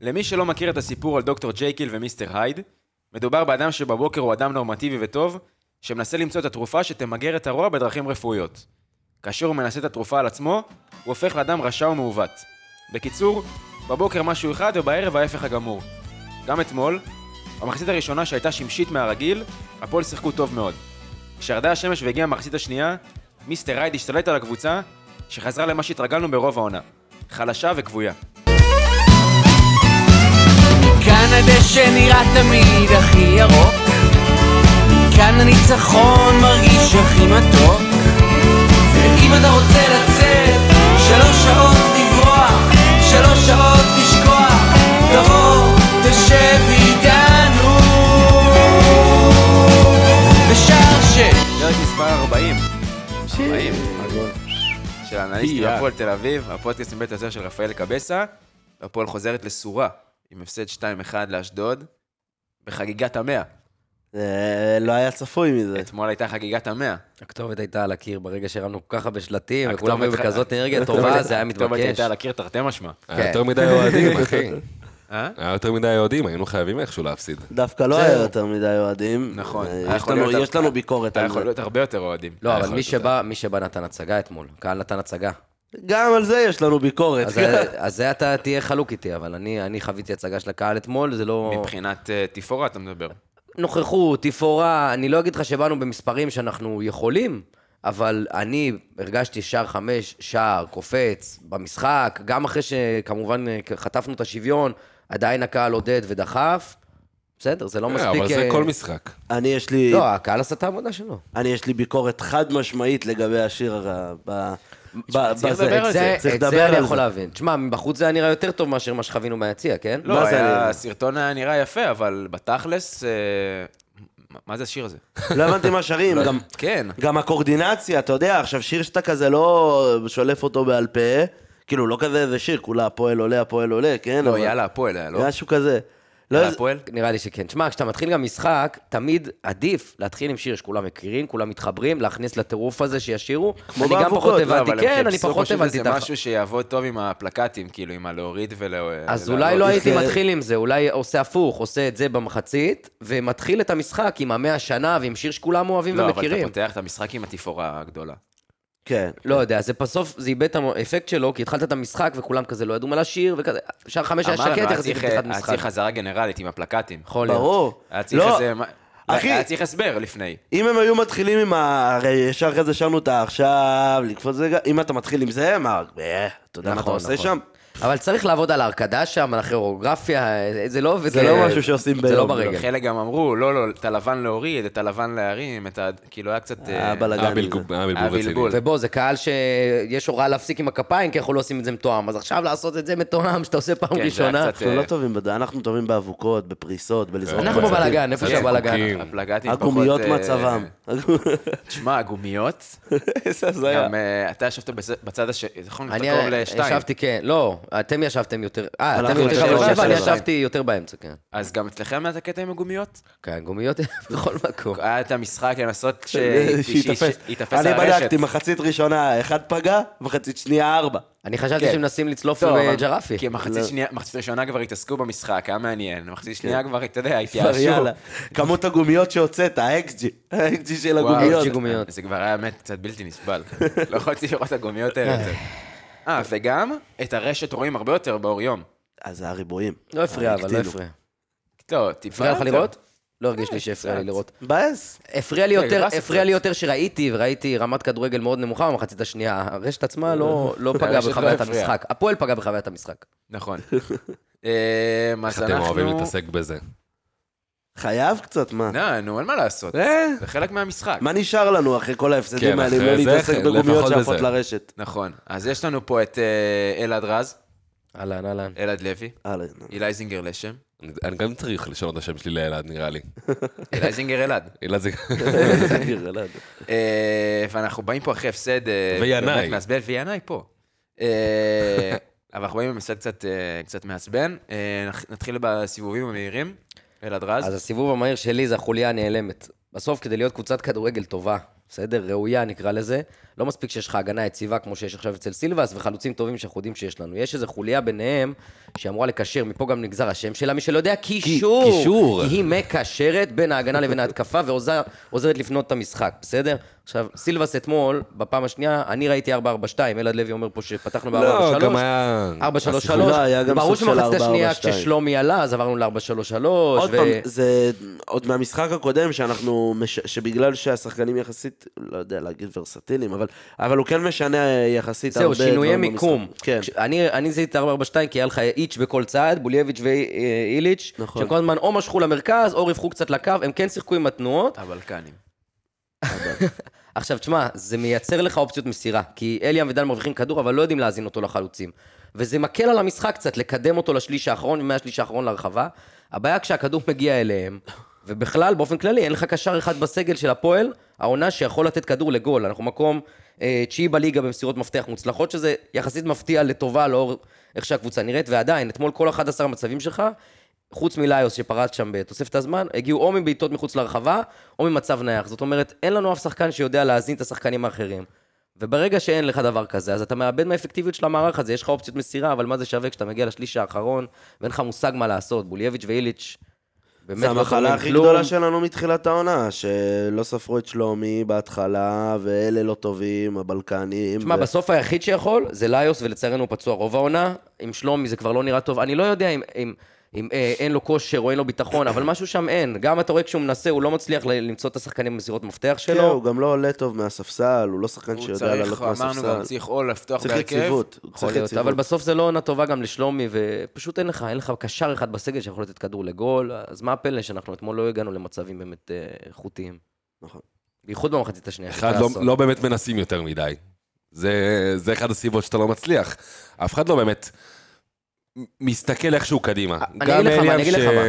למי שלא מכיר את הסיפור על דוקטור ג'קיל ומיסטר הייד, מדובר באדם שבבוקר הוא אדם נורמטיבי וטוב, שמנסה למצוא את התרופה שתמגר את הרוע בדרכים רפואיות. כאשר הוא מנסה את התרופה על עצמו, הוא הופך לאדם רשע ומעוות. בקיצור, בבוקר משהו אחד ובערב ההפך הגמור. גם אתמול, במחצית הראשונה שהייתה שמשית מהרגיל, הפועל שיחקו טוב מאוד. כשירדה השמש והגיעה המחצית השנייה, מיסטר הייד השתלט על הקבוצה, שחזרה למה שהתרגלנו ברוב העונה. חלשה וכבויה. כאן הדשא נראה תמיד הכי ירוק כאן הניצחון מרגיש הכי מתוק ואם אתה רוצה לצאת שלוש שעות לברוח שלוש שעות לשכוח תבוא תשב איתנו בשער שש פרק מספר 40. 40. של האנליסטים יא. הפועל תל אביב, הפודקאסט מבית היוצר של רפאל קבסה, והפועל חוזרת לסורה, עם הפסד 2-1 לאשדוד, בחגיגת המאה. זה לא היה צפוי מזה. אתמול הייתה חגיגת המאה. הכתובת הייתה על הקיר ברגע שהרמנו כל כך הרבה שלטים, הכתובת וכולם היו בכזאת אנרגיה הכתובת- טובה, זה היה הכתובת מתבקש. הייתה על הקיר תרתי משמע. היה יותר מדי אוהדים, אחי. אה? היה יותר מדי אוהדים, היינו חייבים איכשהו להפסיד. דווקא לא היה יותר מדי אוהדים. נכון. אה, יש לנו- להיות- יש לנו ביקורת היה על יכול זה. להיות הרבה יותר אוהדים. לא, אבל מי שבא, מי שבא נתן הצגה אתמול. הקהל נתן הצגה. גם על זה יש לנו ביקורת. אז אז זה אתה תהיה חלוק איתי, אבל אני אני חוויתי הצגה של הקהל אתמול, זה לא... מבחינת אה, תפאורה אתה מדבר. נוכחות, תפאורה, אני לא אגיד לך שבאנו במספרים שאנחנו יכולים, אבל אני הרגשתי שער חמש, שער, קופץ, במשחק, גם אחרי שכמובן אה, חטפנו את השוויון, עדיין הקהל עודד ודחף. בסדר, זה לא אה, מספיק... אבל זה כל משחק. אני יש לי... לא, הקהל עשה את העבודה שלו. אני יש לי ביקורת חד משמעית לגבי השיר צריך. לדבר על זה, צריך את זה אני יכול. להבין. תשמע, מבחוץ זה היה נראה יותר טוב מאשר מה שחווינו מהיציע, כן? לא, מה זה היה- היה? הסרטון היה נראה יפה, אבל בתכלס, אה, מה- מה זה השיר הזה? לא הבנתי מה שרים, גם... כן. גם הקורדינציה, אתה יודע, עכשיו שיר שאתה כזה לא שולף אותו בעל פה, כאילו לא כזה איזה שיר, כולה הפועל עולה, הפועל עולה, כן? לא, אבל- יאללה, הפועל היה, לא? משהו כזה. לא, זה- הפועל? נראה לי שכן. תשמע, כשאתה מתחיל גם משחק, תמיד עדיף להתחיל עם שיר שכולם מכירים, כולם מתחברים, להכניס לטירוף הזה שישירו. כמו אני גם פחות לא, הבנתי, אבל הם כן, אני פחות הבנתי איזה את ה... משהו שיעבוד טוב עם הפלקטים, כאילו, עם הלהוריד ול... אז ולהעלות. אולי לא הייתי זה- מתחיל עם זה, אולי עושה הפוך, עושה את זה במחצית, ומתחיל את המשחק עם המאה שנה ועם שיר שכולם אוהבים לא, אבל אתה ומכירים. פותח את המשחק עם התפאורה הגדולה. כן. לא יודע, זה בסוף, זה איבד את האפקט שלו, כי התחלת את המשחק וכולם כזה לא ידעו מה לשיר, וכזה, שער חמש היה שקט, היה יחסית לפתיחת היה משחק. צריך חזרה גנרלית עם הפלקטים. יכול להיות. ברור. היה צריך לא, איזה... אחי- היה צריך הסבר לפני. אם הם היו מתחילים עם ה... הרי ישר אחרי זה שרנו את העכשיו, לקפוץ זה, אם אתה מתחיל עם זה, מה, אה, אתה יודע מה אתה נכון, עושה נכון. שם? אבל צריך לעבוד על ההרכדה שם, על הכיאורוגרפיה, זה לא עובד. זה ל- לא משהו שעושים זה לא ביום. ברגל. חלק גם אמרו, לא, לא, את הלבן להוריד, את הלבן להרים, את ה... כאילו, היה קצת... היה אה, בלאגן היה. בלבול. ובוא, זה קהל שיש הוראה להפסיק עם הכפיים, כי אנחנו לא עושים את זה מתואם. אז עכשיו לעשות את זה מתואם, שאתה עושה פעם כן, ראשונה. אנחנו אה, לא טובים בזה, אנחנו טובים באבוקות, בפריסות, בלזרוק. אנחנו. בבלאגן, איפה. זיקוקים. הפלגטים פחות... הגומיות אה, מצבם. תשמע, הגומיות, איזה הזיה. גם אה, אתה ישבת בצ- בצד השני, נכון? אתה אני קרוב לשתיים. ישבתי, כן, לא, אתם ישבתם יותר, אה, אתם יותר קרוב לשבע, אני שבע. ישבתי יותר באמצע, כן. אז גם אצלכם היה את הקטע עם הגומיות? כן, גומיות בכל מקום. היה את המשחק לנסות ש- שיתפס. אני על הרשת. בדקתי, מחצית ראשונה, אחד פגע, מחצית שנייה ארבע. אני חשבתי כן. שמנסים לצלוף טוב, אבל- בג'רפי. כי מחצית לא. שנייה, מחצית ראשונה כבר התעסקו במשחק, היה מעניין. מחצית שנייה כבר, אתה יודע, התייאשו. כמות הגומיות שהוצאת, האקסג'י, האקסג'י של הגומיות. זה כבר היה באמת קצת בלתי נסבל. לא יכולתי לראות את הגומיות האלה יותר. אה, וגם את הרשת רואים הרבה יותר באור יום. אז זה הריבועים. לא הפריע, אבל לא הקטינו. הפריע. טוב, טיפה הפריע לך יותר. לראות? לא הרגיש לי שהפריע לי. לראות. מבאס. הפריע לי יותר, גראס הפריע. לי יותר שראיתי, וראיתי רמת כדורגל מאוד נמוכה במחצית השנייה. הרשת עצמה לא לא פגעה הרשת לא בחוויית הפריעה. המשחק. הפועל פגע בחוויית המשחק. נכון. אה, אז איך אתם אוהבים אנחנו... להתעסק בזה? חייב קצת, מה? לא, נו, אין מה לעשות. אה. זה חלק מהמשחק. מה נשאר לנו אחרי כל ההפסדים כן, האלה, אם אחרי לא זה, להתעסק בגומיות לפחות שעפות בזה. לרשת? נכון. אז יש לנו פה את אה, אלעד רז, אהלן, אהלן. אלעד לוי, הלאה, אילי זינגר לשם. אני- אני גם צריך לשנות את השם שלי לאלעד, נראה לי. אילי זינגר אלעד. אלעד זה... נו. אה, ואנחנו באים פה אחרי הפסד... אה, וינאי. באמת מעצבן, וינאי פה. אה, אבל אנחנו באים עם הפסד קצת, אה, קצת מעצבן. אה, נח- נתחיל בסיבובים המהירים. אלעד רז. אז הסיבוב המהיר שלי זה החוליה הנעלמת. בסוף, כדי להיות קבוצת כדורגל טובה, בסדר? ראויה נקרא לזה. לא מספיק שיש לך הגנה יציבה כמו שיש עכשיו אצל סילבס, וחלוצים טובים שאנחנו יודעים שיש לנו. יש איזו חוליה ביניהם שאמורה לקשר, מפה גם נגזר השם שלה, מי שלא יודע, קישור. קישור. כי היא מקשרת בין ההגנה לבין ההתקפה ועוזרת לבנות את המשחק, בסדר? עכשיו, סילבס אתמול, בפעם השנייה, אני ראיתי 4-4-2, אלעד לוי אומר פה שפתחנו ב-4-4-3. לא, גם היה... 4-3-3, לא, היה גם ברור שבמחצית השנייה 4-4-2. כששלומי עלה, אז עברנו ל-4-3-3. עוד ו- פעם, זה עוד מהמשחק הקודם, שאנחנו, מש... שבגלל שהשחקנים יחסית, לא יודע להגיד ורסטיליים, אבל, אבל הוא כן משנה יחסית זהו, הרבה שינויי דברים מיקום. כן. כש- אני אני זיהיתי את 442 כי היה לך איץ' בכל צד, בולייביץ' ואיליץ', נכון. שכל הזמן או משכו למרכז או ריווחו קצת לקו, הם כן שיחקו עם התנועות. הבלקנים. עכשיו, תשמע, זה מייצר לך אופציות מסירה, כי אליאם ודן מרוויחים כדור, אבל לא יודעים להזין אותו לחלוצים. וזה מקל על המשחק קצת, לקדם אותו לשליש האחרון, ומהשליש האחרון לרחבה. הבעיה כשהכדור מגיע אליהם, ובכלל, באופן כללי, אין לך קשר אחד בסגל של הפועל, העונה שיכול לתת כדור לגול. אנחנו מקום אה, תשיעי בליגה במסירות מפתח מוצלחות, שזה יחסית מפתיע לטובה לאור איך שהקבוצה נראית, ועדיין, אתמול כל 11 המצבים שלך, חוץ מליוס שפרץ שם בתוספת הזמן, הגיעו או מבעיטות מחוץ לרחבה, או ממצב נייח. זאת אומרת, אין לנו אף שחקן שיודע להזין את השחקנים האחרים. וברגע שאין לך דבר כזה, אז אתה מאבד מהאפקטיביות של המערך הזה, יש לך אופציות מסירה, אבל מה זה שווה כשאתה מגיע לשליש האחרון, ואין לך מושג מה לעשות, בולייביץ' ואיליץ', באמת לא המחלה הכי כלום. גדולה שלנו מתחילת העונה, שלא ספרו את שלומי בהתחלה, ואלה לא טובים, הבלקנים. תשמע, ו- בסוף היחיד שיכול זה ליוס, ולצערנו הוא פצוע רוב העונה. עם שלומי זה כבר לא נראה טוב. אני לא יודע אם, אם, אם אה, אין לו כושר או אין לו ביטחון, אבל משהו שם אין. גם אתה רואה כשהוא מנסה, הוא לא מצליח למצוא את השחקנים במסירות מפתח כן, שלו. הוא גם לא עולה טוב מהספסל, הוא לא שחקן הוא שיודע צריך, לעלות אמרנו גם, מהספסל. צריך או לפתוח צריך בהרכב. יציבות, הוא יכול צריך יציבות. אבל בסוף זה לא עונה טובה גם לשלומי, ופשוט אין לך, אין לך קשר אחד בסגל שיכול לתת כדור לגול, אז מה הפלא שאנחנו אתמול לא הגענו למצבים באמת אה, איכותיים. נכון. בייחוד במחצית השנייה. אחד לא. לא באמת מנסים יותר מדי. זה, זה אחד הסיבות שאתה לא מצליח. אף אחד לא באמת מסתכל איכשהו קדימה. אני אגיד לך מה, אני אגיד לך ש- מה.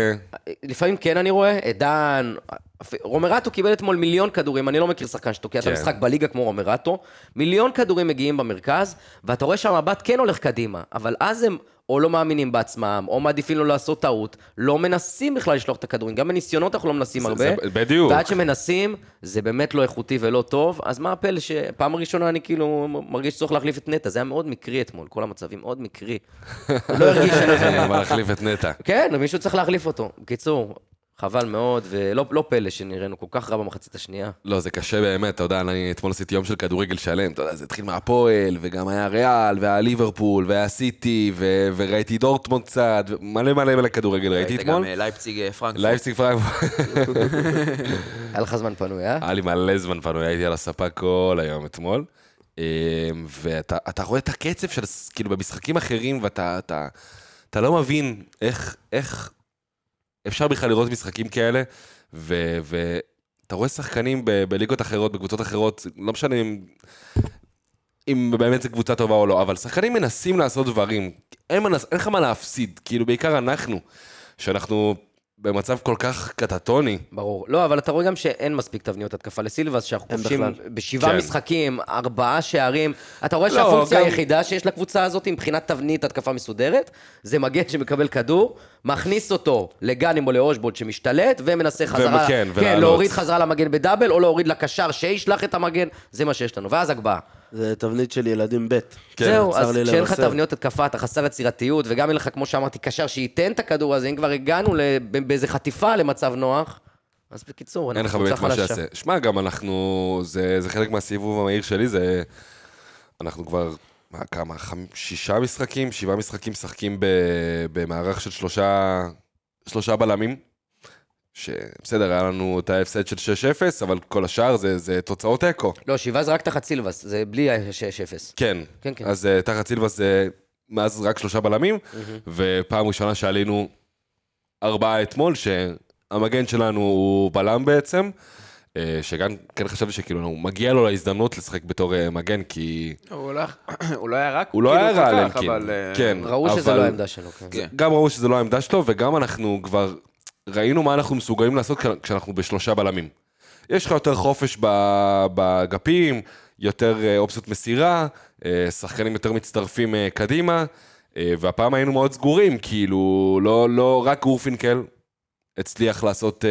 לפעמים כן אני רואה, את דן, אפ- רומרטו קיבל אתמול מיליון כדורים, אני לא מכיר שחקן שתוקע את כן. המשחק בליגה כמו רומרטו, מיליון כדורים מגיעים במרכז, ואתה רואה שהמבט כן הולך קדימה, אבל אז הם או לא מאמינים בעצמם, או מעדיפים לא לעשות טעות, לא מנסים בכלל לשלוח את הכדורים, גם בניסיונות אנחנו לא מנסים זה- הרבה, זה- בדיוק. ועד שמנסים, זה באמת לא איכותי ולא טוב, אז מה הפלא שפעם ראשונה אני כאילו מרגיש צורך להחליף את נטע, זה היה מאוד מקרי אתמול, כל המצבים, מאוד מקרי. לא הרגיש. מה להחליף את נטע. כן, מישהו צריך להחליף אותו. בקיצור, חבל מאוד, ולא לא פלא שנראינו כל כך רע במחצית השנייה. לא, זה קשה באמת, אתה יודע, אני אתמול עשיתי יום של כדורגל שלם, אתה יודע, זה התחיל מהפועל, וגם היה ריאל, והיה ליברפול, והיה סיטי, ו- וראיתי דורטמונד קצת, מלא מלא מלא כדורגל ראיתי ראית אתמול. גם אה, לייפציג אה, פרנקפורט. לייפציג פרנקפורט. היה לך זמן פנוי, אה? היה לי מלא זמן פנוי, הייתי על הספה כל היום אתמול. אמ, ואתה אתה רואה את הקצב של, כאילו, במשחקים אחרים, ואתה אתה, אתה לא מבין איך, איך אפשר בכלל לראות משחקים כאלה, ואתה רואה שחקנים ב- בליגות אחרות, בקבוצות אחרות, לא משנה אם, אם באמת זו קבוצה טובה או לא, אבל שחקנים מנסים לעשות דברים. אין לך מה להפסיד, כאילו, בעיקר אנחנו, שאנחנו במצב כל כך קטטוני. ברור. לא, אבל אתה רואה גם שאין מספיק תבניות התקפה לסילבס, שאנחנו כובשים. בשבעה כן. משחקים, ארבעה שערים. אתה רואה לא, שהפונקציה גם- היחידה שיש לקבוצה הזאת מבחינת תבנית התקפה מסודרת, זה מגן שמקבל כדור, מכניס אותו לגאנים או לאושבולד שמשתלט, ומנסה חזרה... כן, כן, ולעלות. להוריד חזרה למגן בדאבל, או להוריד לקשר שישלח את המגן, זה מה שיש לנו. ואז הגבהה. זה תבנית של ילדים ב'. כן, זהו, אז כשאין לך. תבניות התקפה, אתה חסר יצירתיות, וגם אין לך, כמו שאמרתי, קשר שייתן את הכדור הזה, אם כבר הגענו ל- באיזה חטיפה למצב נוח, אז בקיצור, אין לך באמת מה. שיעשה. שמע, גם אנחנו, זה, זה חלק מהסיבוב המהיר שלי, זה... אנחנו כבר, מה, כמה, חמ, שישה משחקים, שבעה משחקים משחקים ב, במערך של שלושה, שלושה בלמים. שבסדר, היה לנו את ההפסד של 6-0, אבל כל השאר זה, זה תוצאות תיקו. לא, שבעה זה רק תחת סילבס, זה בלי ה-6-0. כן. כן, כן. אז uh, תחת סילבס זה מאז רק שלושה בלמים, ופעם ראשונה שעלינו ארבעה אתמול, שהמגן שלנו הוא בלם בעצם, אה, שגם כן חשבתי שכאילו מגיע לו להזדמנות לשחק בתור אה, מגן, כי הוא לא- הוא לא היה רק הוא לא כאילו היה רע. אבל... אה, כן. ראו שזה לא העמדה שלו, כן. כן. גם ראו שזה לא העמדה שלו, וגם אנחנו כבר ראינו מה אנחנו מסוגלים לעשות כש- כשאנחנו בשלושה בלמים. יש לך יותר חופש ב- באגפים, יותר אה, אופציות מסירה, אה, שחקנים יותר מצטרפים אה, קדימה, והפעם היינו מאוד סגורים, כאילו, לא, לא רק גורפינקל הצליח לעשות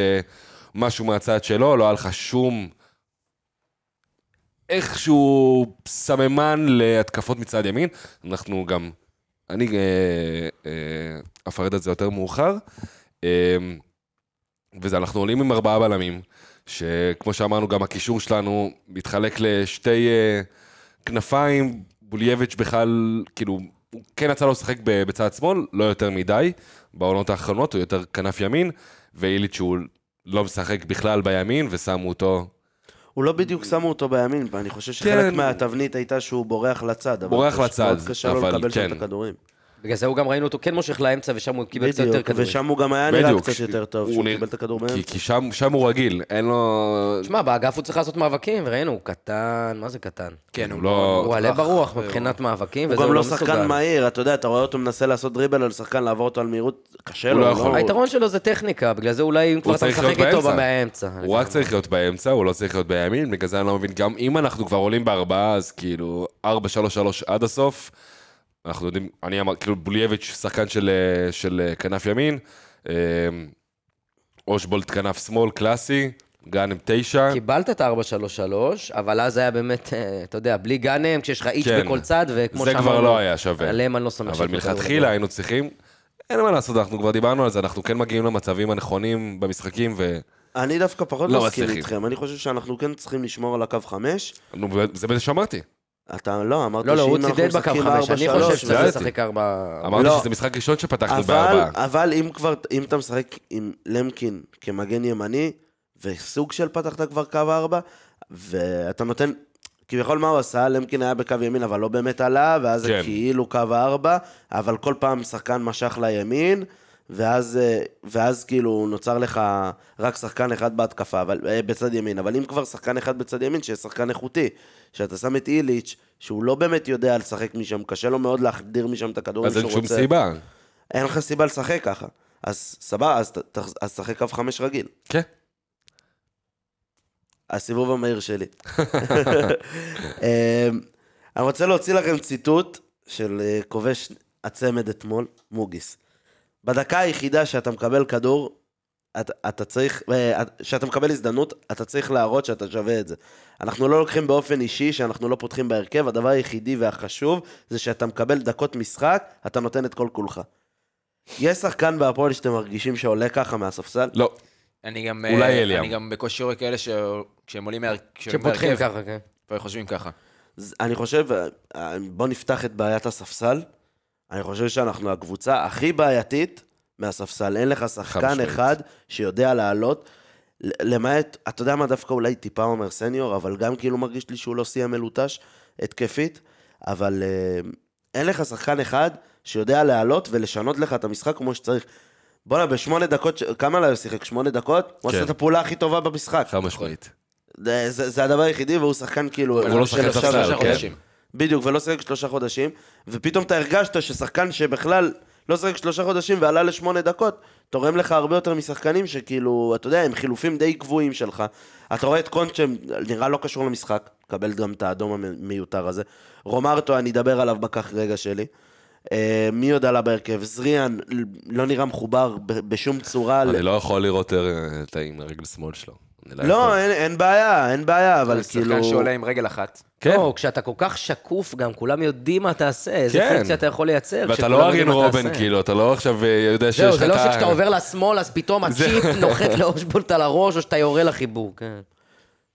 משהו מהצד שלו, לא היה לך שום איכשהו סממן להתקפות מצד ימין. אנחנו גם, אני אפרט את זה יותר מאוחר. אה, וזה, אנחנו עולים עם ארבעה בלמים, שכמו שאמרנו, גם הקישור שלנו מתחלק לשתי אה, כנפיים, בולייביץ' בכלל, כאילו, הוא כן יצא לו לשחק בצד שמאל, לא יותר מדי, בעונות האחרונות, הוא יותר כנף ימין, ואיליץ' הוא לא משחק בכלל בימין, ושמו אותו הוא לא בדיוק שמו אותו בימין, ואני חושב שחלק כן. מהתבנית הייתה שהוא בורח לצד. אבל בורח לצד, מאוד קשה לו אבל לקבל שם כן. את הכדורים. בגלל זה הוא גם ראינו אותו כן מושך לאמצע, ושם הוא קיבל קצת יותר כדורים. ושם הוא גם היה נראה בדיוק, קצת יותר טוב, הוא שהוא קיבל את הכדור כי, באמצע. כי שם, שם הוא רגיל, אין לו... שמע, באגף הוא צריך לעשות מאבקים, וראינו, הוא קטן, מה זה קטן? כן, הוא לא- לא... הוא עלה ברוח מבחינת מאבקים, הוא וזה גם הוא לא לא מסוגל. שחקן מהיר, אתה יודע, אתה רואה אותו מנסה לעשות דריבל על שחקן, לעבור אותו על מהירות, קשה לו. לא יכול. היתרון שלו זה טכניקה, בגלל זה אולי אם כבר אתה משחק איתו באמצע. הוא רק צריך להיות באמצע, הוא לא צריך להיות בימין, בגלל זה אני לא מבין, גם אם אנחנו כבר עולים בארבעה, אז כאילו, ארבע, שלוש, שלוש עד הסוף. אנחנו יודעים, אני אמר, כאילו, בולייביץ' שחקן של, אה, של אה, כנף ימין, אה, אושבולט כנף שמאל, קלאסי, גאנם תשע. קיבלת את ה-4-3-3, אבל אז היה באמת, אתה יודע, בלי גאנם, כשיש לך איץ' כן. בכל צד, וכמו זה שאמרנו... כבר לא היה שווה. עליהם אני לא סומך. אבל מלכתחילה. היינו צריכים, אין מה לעשות, אנחנו כבר דיברנו על זה, אנחנו כן מגיעים למצבים הנכונים במשחקים, ו... אני דווקא פחות לא מסכים. איתכם, אני חושב שאנחנו כן צריכים לשמור על הקו חמש. נו, זה מה שאמרתי. אתה לא, אמרת לא, לא, הוא שאם אנחנו צידד בקו משחקים 5, אני 4-3, חושב שצריך ידעתי. לשחק 4... אמרתי לא. שזה משחק ראשון שפתחנו אבל, בארבעה. אבל אם כבר, אם אתה משחק עם למקין כמגן ימני, וסוג של פתחת כבר קו ארבע, ואתה נותן, כביכול מה הוא עשה? למקין היה בקו ימין, אבל לא באמת עלה, ואז זה כן. כאילו קו ארבע, אבל כל פעם שחקן משך לימין, ואז, אה, ואז כאילו נוצר לך רק שחקן אחד בהתקפה, אבל, אה, בצד ימין. אבל אם כבר שחקן אחד בצד ימין, שיהיה שחקן איכותי, שאתה שם את איליץ', שהוא לא באמת יודע לשחק משם, קשה לו מאוד להחדיר משם את הכדורים אז שהוא אין רוצה. שום סיבה. אין לך סיבה לשחק ככה. אז סבבה, אז אז תשחק קו חמש רגיל. כן. הסיבוב המהיר שלי. אמ, אני רוצה להוציא לכם ציטוט של אה, כובש הצמד אתמול, מוגיס. בדקה היחידה שאתה מקבל כדור, אתה, אתה צריך, אה, שאתה מקבל הזדמנות, אתה צריך להראות שאתה שווה את זה. אנחנו לא לוקחים באופן אישי שאנחנו לא פותחים בהרכב, הדבר היחידי והחשוב זה שאתה מקבל דקות משחק, אתה נותן את כל כולך. יש שחקן בהפועל שאתם מרגישים שעולה ככה מהספסל? לא. אני גם... אולי אה, אליאם. אני גם בקושי רואה כאלה שכשהם עולים מהר- כשהם שפותחים ככה, כן. וחושבים ככה. אני חושב, אה, בוא נפתח את בעיית הספסל. אני חושב שאנחנו הקבוצה הכי בעייתית מהספסל. אין לך שחקן. אחד שיודע לעלות. למעט, אתה יודע מה, דווקא אולי טיפה אומר סניור, אבל גם כאילו מרגיש לי שהוא לא סיים מלוטש התקפית, אבל אה, אין לך שחקן אחד שיודע לעלות ולשנות לך את המשחק כמו שצריך. בואנה, בשמונה דקות, כמה לא שיחק? שמונה דקות? הוא כן. עשה את הפעולה הכי טובה במשחק. חד משמעית. זה, זה, זה הדבר היחידי, והוא שחקן כאילו... הוא לא של שחקן ספסל, שלושה כן. חודשים. בדיוק, ולא שיחק שלושה חודשים, ופתאום אתה הרגשת ששחקן שבכלל לא שיחק שלושה חודשים ועלה לשמונה דקות, תורם לך הרבה יותר משחקנים שכאילו, אתה יודע, הם חילופים די קבועים שלך. אתה רואה את קונט שנראה לא קשור למשחק, קבל גם את האדום המיותר הזה. רומרטו, אני אדבר עליו בכך רגע שלי. אה, מי עוד עלה בהרכב? זריאן לא נראה מחובר בשום צורה. ל- אני לא יכול לראות אה, את עם הרגל שמאל שלו. לא, אין, אין בעיה, אין בעיה, אבל זה כאילו... שחקן שעולה עם רגל אחת. כן. לא, כשאתה כל כך שקוף, גם כולם יודעים מה תעשה, איזה כן. פונקציה אתה יכול לייצר. ואתה לא מה רובן. כאילו, אתה לא עכשיו אה, יודע שיש לך זהו, את זה לא. שכשאתה עובר לשמאל, אז פתאום הצ'יפ נוחת לאושבולט על הראש, או שאתה יורה לחיבור, כן.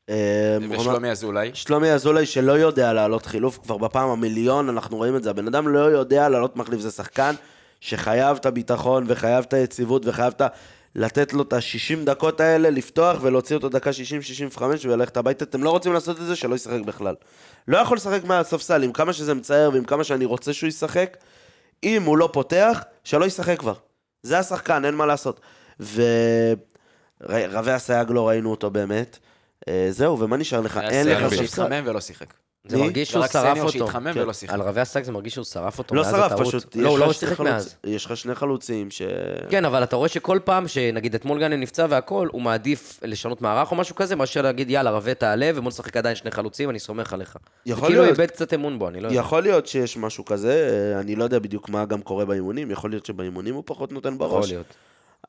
אה, ושלומי אזולאי. שלומי אזולאי שלא יודע לעלות חילוף כבר בפעם המיליון, אנחנו רואים את זה. הבן אדם לא יודע לעלות מחליף, זה שחקן שחייב את הביטחון וחייב את היציבות וחייב את ה... לתת לו את ה-60 דקות האלה, לפתוח ולהוציא אותו דקה 60-65 וללכת הביתה. אתם לא רוצים לעשות את זה, שלא ישחק בכלל. לא יכול לשחק מהספסל, עם כמה שזה מצער ועם כמה שאני רוצה שהוא ישחק, אם הוא לא פותח, שלא ישחק כבר. זה השחקן, אין מה לעשות. ורבי הסייג לא ראינו אותו באמת. אה, זהו, ומה נשאר לך? היה אין לך ספסל. שהתחמם ולא שיחק. זה? מרגיש שהוא שרף אותו. שהתחמם כן. ולא שיחק. על רבי הסאג זה מרגיש שהוא שרף אותו לא שרף. פשוט לא, הוא לא שיחק מאז. יש לך שני חלוצים ש... כן, אבל אתה רואה שכל פעם שנגיד אתמול גאנם נפצע והכל, הוא מעדיף לשנות מערך או משהו כזה, מאשר להגיד יאללה, רווה תעלה ובוא נשחק עדיין שני חלוצים, אני סומך עליך. יכול כאילו להיות. איבד קצת אמון בו, אני לא יודע. יכול להיות שיש משהו כזה, אה, אני לא יודע בדיוק מה גם קורה באימונים, יכול להיות שבאימונים הוא פחות נותן יכול בראש. להיות.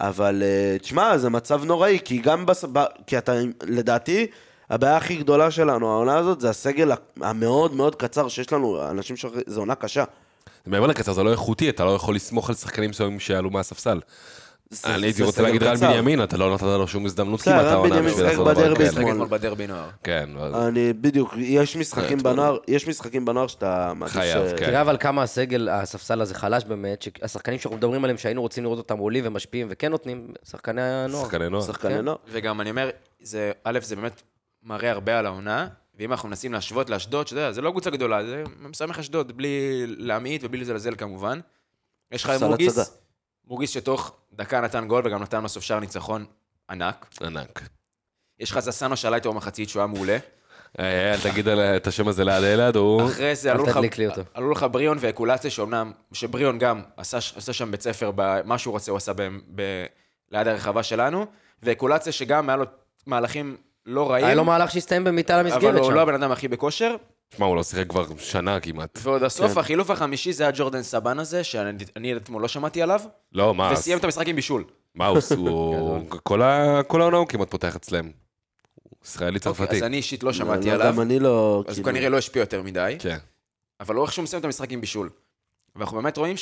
אבל אה, תשמע, זה מצב נוראי, כי גם בס... כי אתה, לדעתי, הבעיה הכי גדולה שלנו, העונה הזאת, זה הסגל המאוד מאוד קצר שיש לנו, אנשים ש... זו עונה קשה. מעבר לקצר, זה לא איכותי, אתה לא יכול לסמוך על שחקנים מסוימים שעלו מהספסל. זה- אני הייתי זה רוצה להגיד רן. בנימין, אתה לא נתת לו שום הזדמנות כמעט העונה בשביל לעשות דבר כזה. משחק אתמול. אתמול בדרבי נוער. כן, אני, בדיוק, יש משחקים אתמול. בנוער, יש משחקים בנוער שאתה מעדיף חייב, ש... כן. תראה אבל כמה הסגל, הספסל הזה חלש באמת, שהשחקנים שאנחנו מדברים עליהם, שהיינו רוצים לראות אותם עולים ומשפיעים וכן נותנים, שחקני הנוער. שחקני נוער. כן. וגם אני אומר, זה, א', זה באמת מראה הרבה על העונה, ואם אנחנו מנסים להשוות לאשדוד, שאתה יודע, זה לא קבוצה גדולה, זה מסמך אשדוד, בלי להמעיט ובלי לזלזל כמובן. יש לך מורגיס. מורגיס שתוך דקה נתן גול וגם נתן בסוף שער ניצחון ענק. ענק. יש לך זסנו שעלה איתו במחצית שהוא היה מעולה. אה, אל תגיד על- את השם הזה ליד אלעד, הוא... אחרי זה עלו לך, תדליק לי אותו. עלו לך בריאון ואקולציה, שאומנם, שבריאון גם עשה, עשה שם בית ספר, ב- מה שהוא רוצה הוא עשה ב, ב, ליד הרחבה שלנו, ואקולציה שגם היה לו מהלכים לא רעים, היה לו מהלך שהסתיים במיטה אבל למסגרת הוא שם. לא הבן אדם הכי בכושר. שמע, הוא לא שיחק כבר שנה כמעט. ועוד הסוף, כן. החילוף החמישי זה היה ג'ורדן סבן הזה, שאני אני אתמול לא שמעתי עליו, לא, מה, וסיים את המשחק עם בישול. מה הוא? הוא... כל העונה הוא כמעט פותח אצלם. הוא ישראלי אוקיי, צרפתי. אז אני אישית לא שמעתי לא, עליו, גם אני לא... אז כאילו- הוא כנראה לא השפיע יותר מדי, כן, אבל הוא איכשהו מסיים את המשחק עם בישול. ואנחנו באמת רואים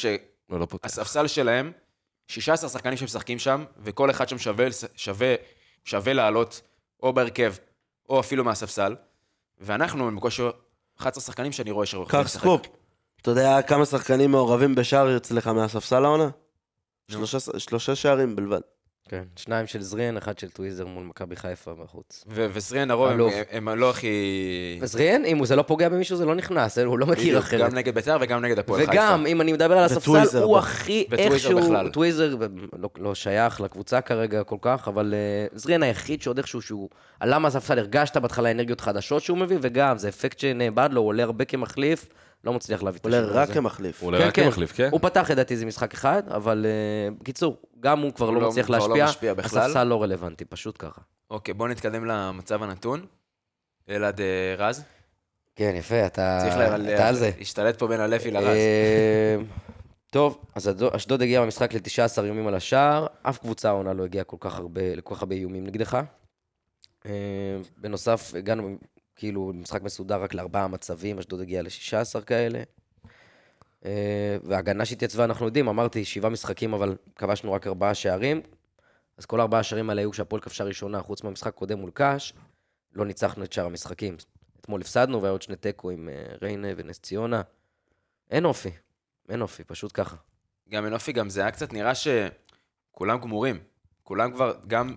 לא, לא. שהספסל שלהם, 16 שחקנים שמשחקים שם, וכל אחד שם שווה לעלות, או בהרכב, או אפילו מהספסל, ואנחנו הם בקושי 11 שחקנים שאני רואה שיכולים קח סקופ. אתה יודע כמה שחקנים מעורבים בשער אצלך מהספסל העונה? שלושה- שלושה שערים בלבד. כן, שניים של זריאן, אחד של טוויזר מול מכבי חיפה בחוץ. ו- וזריאן הרוב הם. הם, הם לא הכי... זריאן, אם זה לא פוגע במישהו, זה לא נכנס, הוא לא מכיר אחרת. גם נגד בית"ר וגם נגד הפועל חיפה. וגם, אם אני מדבר על הספסל, וטוויזר הוא ב- הכי וטוויזר איכשהו... בכלל. טוויזר לא, לא שייך לקבוצה כרגע כל כך, אבל אה, זריאן היחיד שעוד איכשהו שהוא עלה מהספסל, הרגשת בהתחלה אנרגיות חדשות שהוא מביא, וגם, זה אפקט שנאבד לו, הוא עולה הרבה כמחליף, לא מצליח להביא את עולה השינוי רק הזה. כמחליף. הוא עולה רק כמחליף, כן? הוא פתח לדעתי איזה משחק אחד, אבל uh, בקיצור, גם הוא כבר הוא לא לא- מצליח כבר לא להשפיע, משפיע בכלל. הספסל לא רלוונטי, פשוט ככה. אוקיי, בואו נתקדם למצב הנתון. אלעד אה, רז. כן, יפה, אתה צריך אתה על זה. להשתלט פה בין הלוי לרז. אה, טוב, אז אשדוד- הגיעה במשחק ל-19 איומים על השער, אף קבוצה העונה לא הגיעה כל כך הרבה, לכל כך הרבה איומים נגדך. אה, בנוסף, הגענו כאילו למשחק מסודר רק לארבעה מצבים, אשדוד הגיעה ל-16 כאלה. אה, וההגנה שהתייצבה, אנחנו יודעים, אמרתי, שבעה משחקים, אבל כבשנו רק ארבעה שערים. אז כל ארבעה השערים האלה היו כשהפועל כבשה ראשונה, חוץ מהמשחק הקודם מול קאש, לא ניצחנו את שאר המשחקים. אתמול הפסדנו, והיה עוד שני תיקו עם אה, ריינה ונס ציונה. אין אופי, אין אופי, פשוט ככה. גם מנופי, גם זה היה קצת נראה שכולם גמורים. כולם כבר, גם,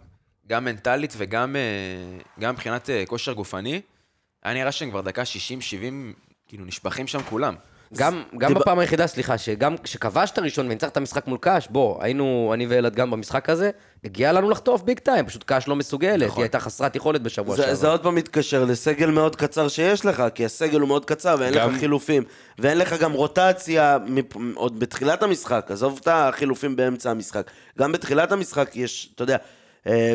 גם מנטלית וגם אה, גם מבחינת כושר גופני, היה נראה שהם כבר דקה 60-70, כאילו נשפכים שם כולם. גם, גם בפעם היחידה, סליחה, שגם כשכבשת ראשון וניצחת משחק מול קאש, בוא, היינו, אני ואלעד גם במשחק הזה, הגיע לנו לחטוף ביג טיים, פשוט קאש לא מסוגלת, נכון. היא הייתה חסרת יכולת בשבוע זה, זה שעבר. עוד פעם מתקשר לסגל מאוד קצר שיש לך, כי הסגל הוא מאוד קצר ואין גם- לך חילופים, ואין לך גם רוטציה מפ- עוד בתחילת המשחק, עזוב את החילופים באמצע המשחק. גם בתחילת המשחק יש, אתה יודע,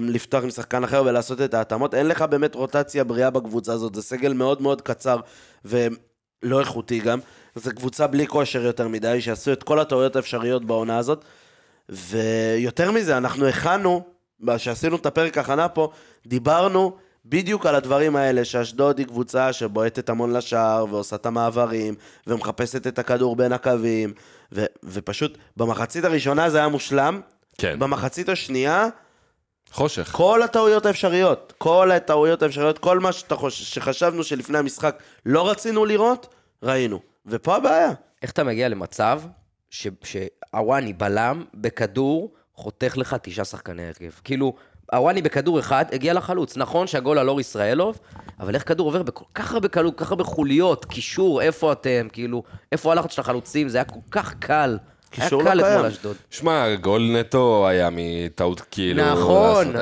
לפתוח עם שחקן אחר ולעשות את ההתאמות, אין לך באמת רוטציה בריאה בקבוצה הזאת, זה סגל מאוד מאוד קצר ולא איכותי גם. זו קבוצה בלי כושר יותר מדי, שעשו את כל הטעויות האפשריות בעונה הזאת. ויותר מזה, אנחנו הכנו, כשעשינו את הפרק הכנה פה, דיברנו בדיוק על הדברים האלה, שאשדוד היא קבוצה שבועטת המון לשער, ועושה את המעברים, ומחפשת את הכדור בין הקווים, ו- ופשוט במחצית הראשונה זה היה מושלם, כן. במחצית השנייה, חושך. כל הטעויות האפשריות, כל הטעויות האפשריות, כל מה שאתה חוש... שחשבנו שלפני המשחק לא רצינו לראות, ראינו. ופה הבעיה. איך אתה מגיע למצב ש- שהוואני בלם בכדור חותך לך תשעה שחקני הרכב? כאילו, הוואני בכדור אחד הגיע לחלוץ. נכון שהגול על אור ישראלוב, אבל איך כדור עובר בכל כך הרבה קלות, כל כך הרבה חוליות, קישור, איפה אתם? כאילו, איפה הלחץ של החלוצים? זה היה כל כך קל. היה קישור קל לא אתמול קיים. אשדוד. שמע, גול נטו היה מטעות כאילו... נכון,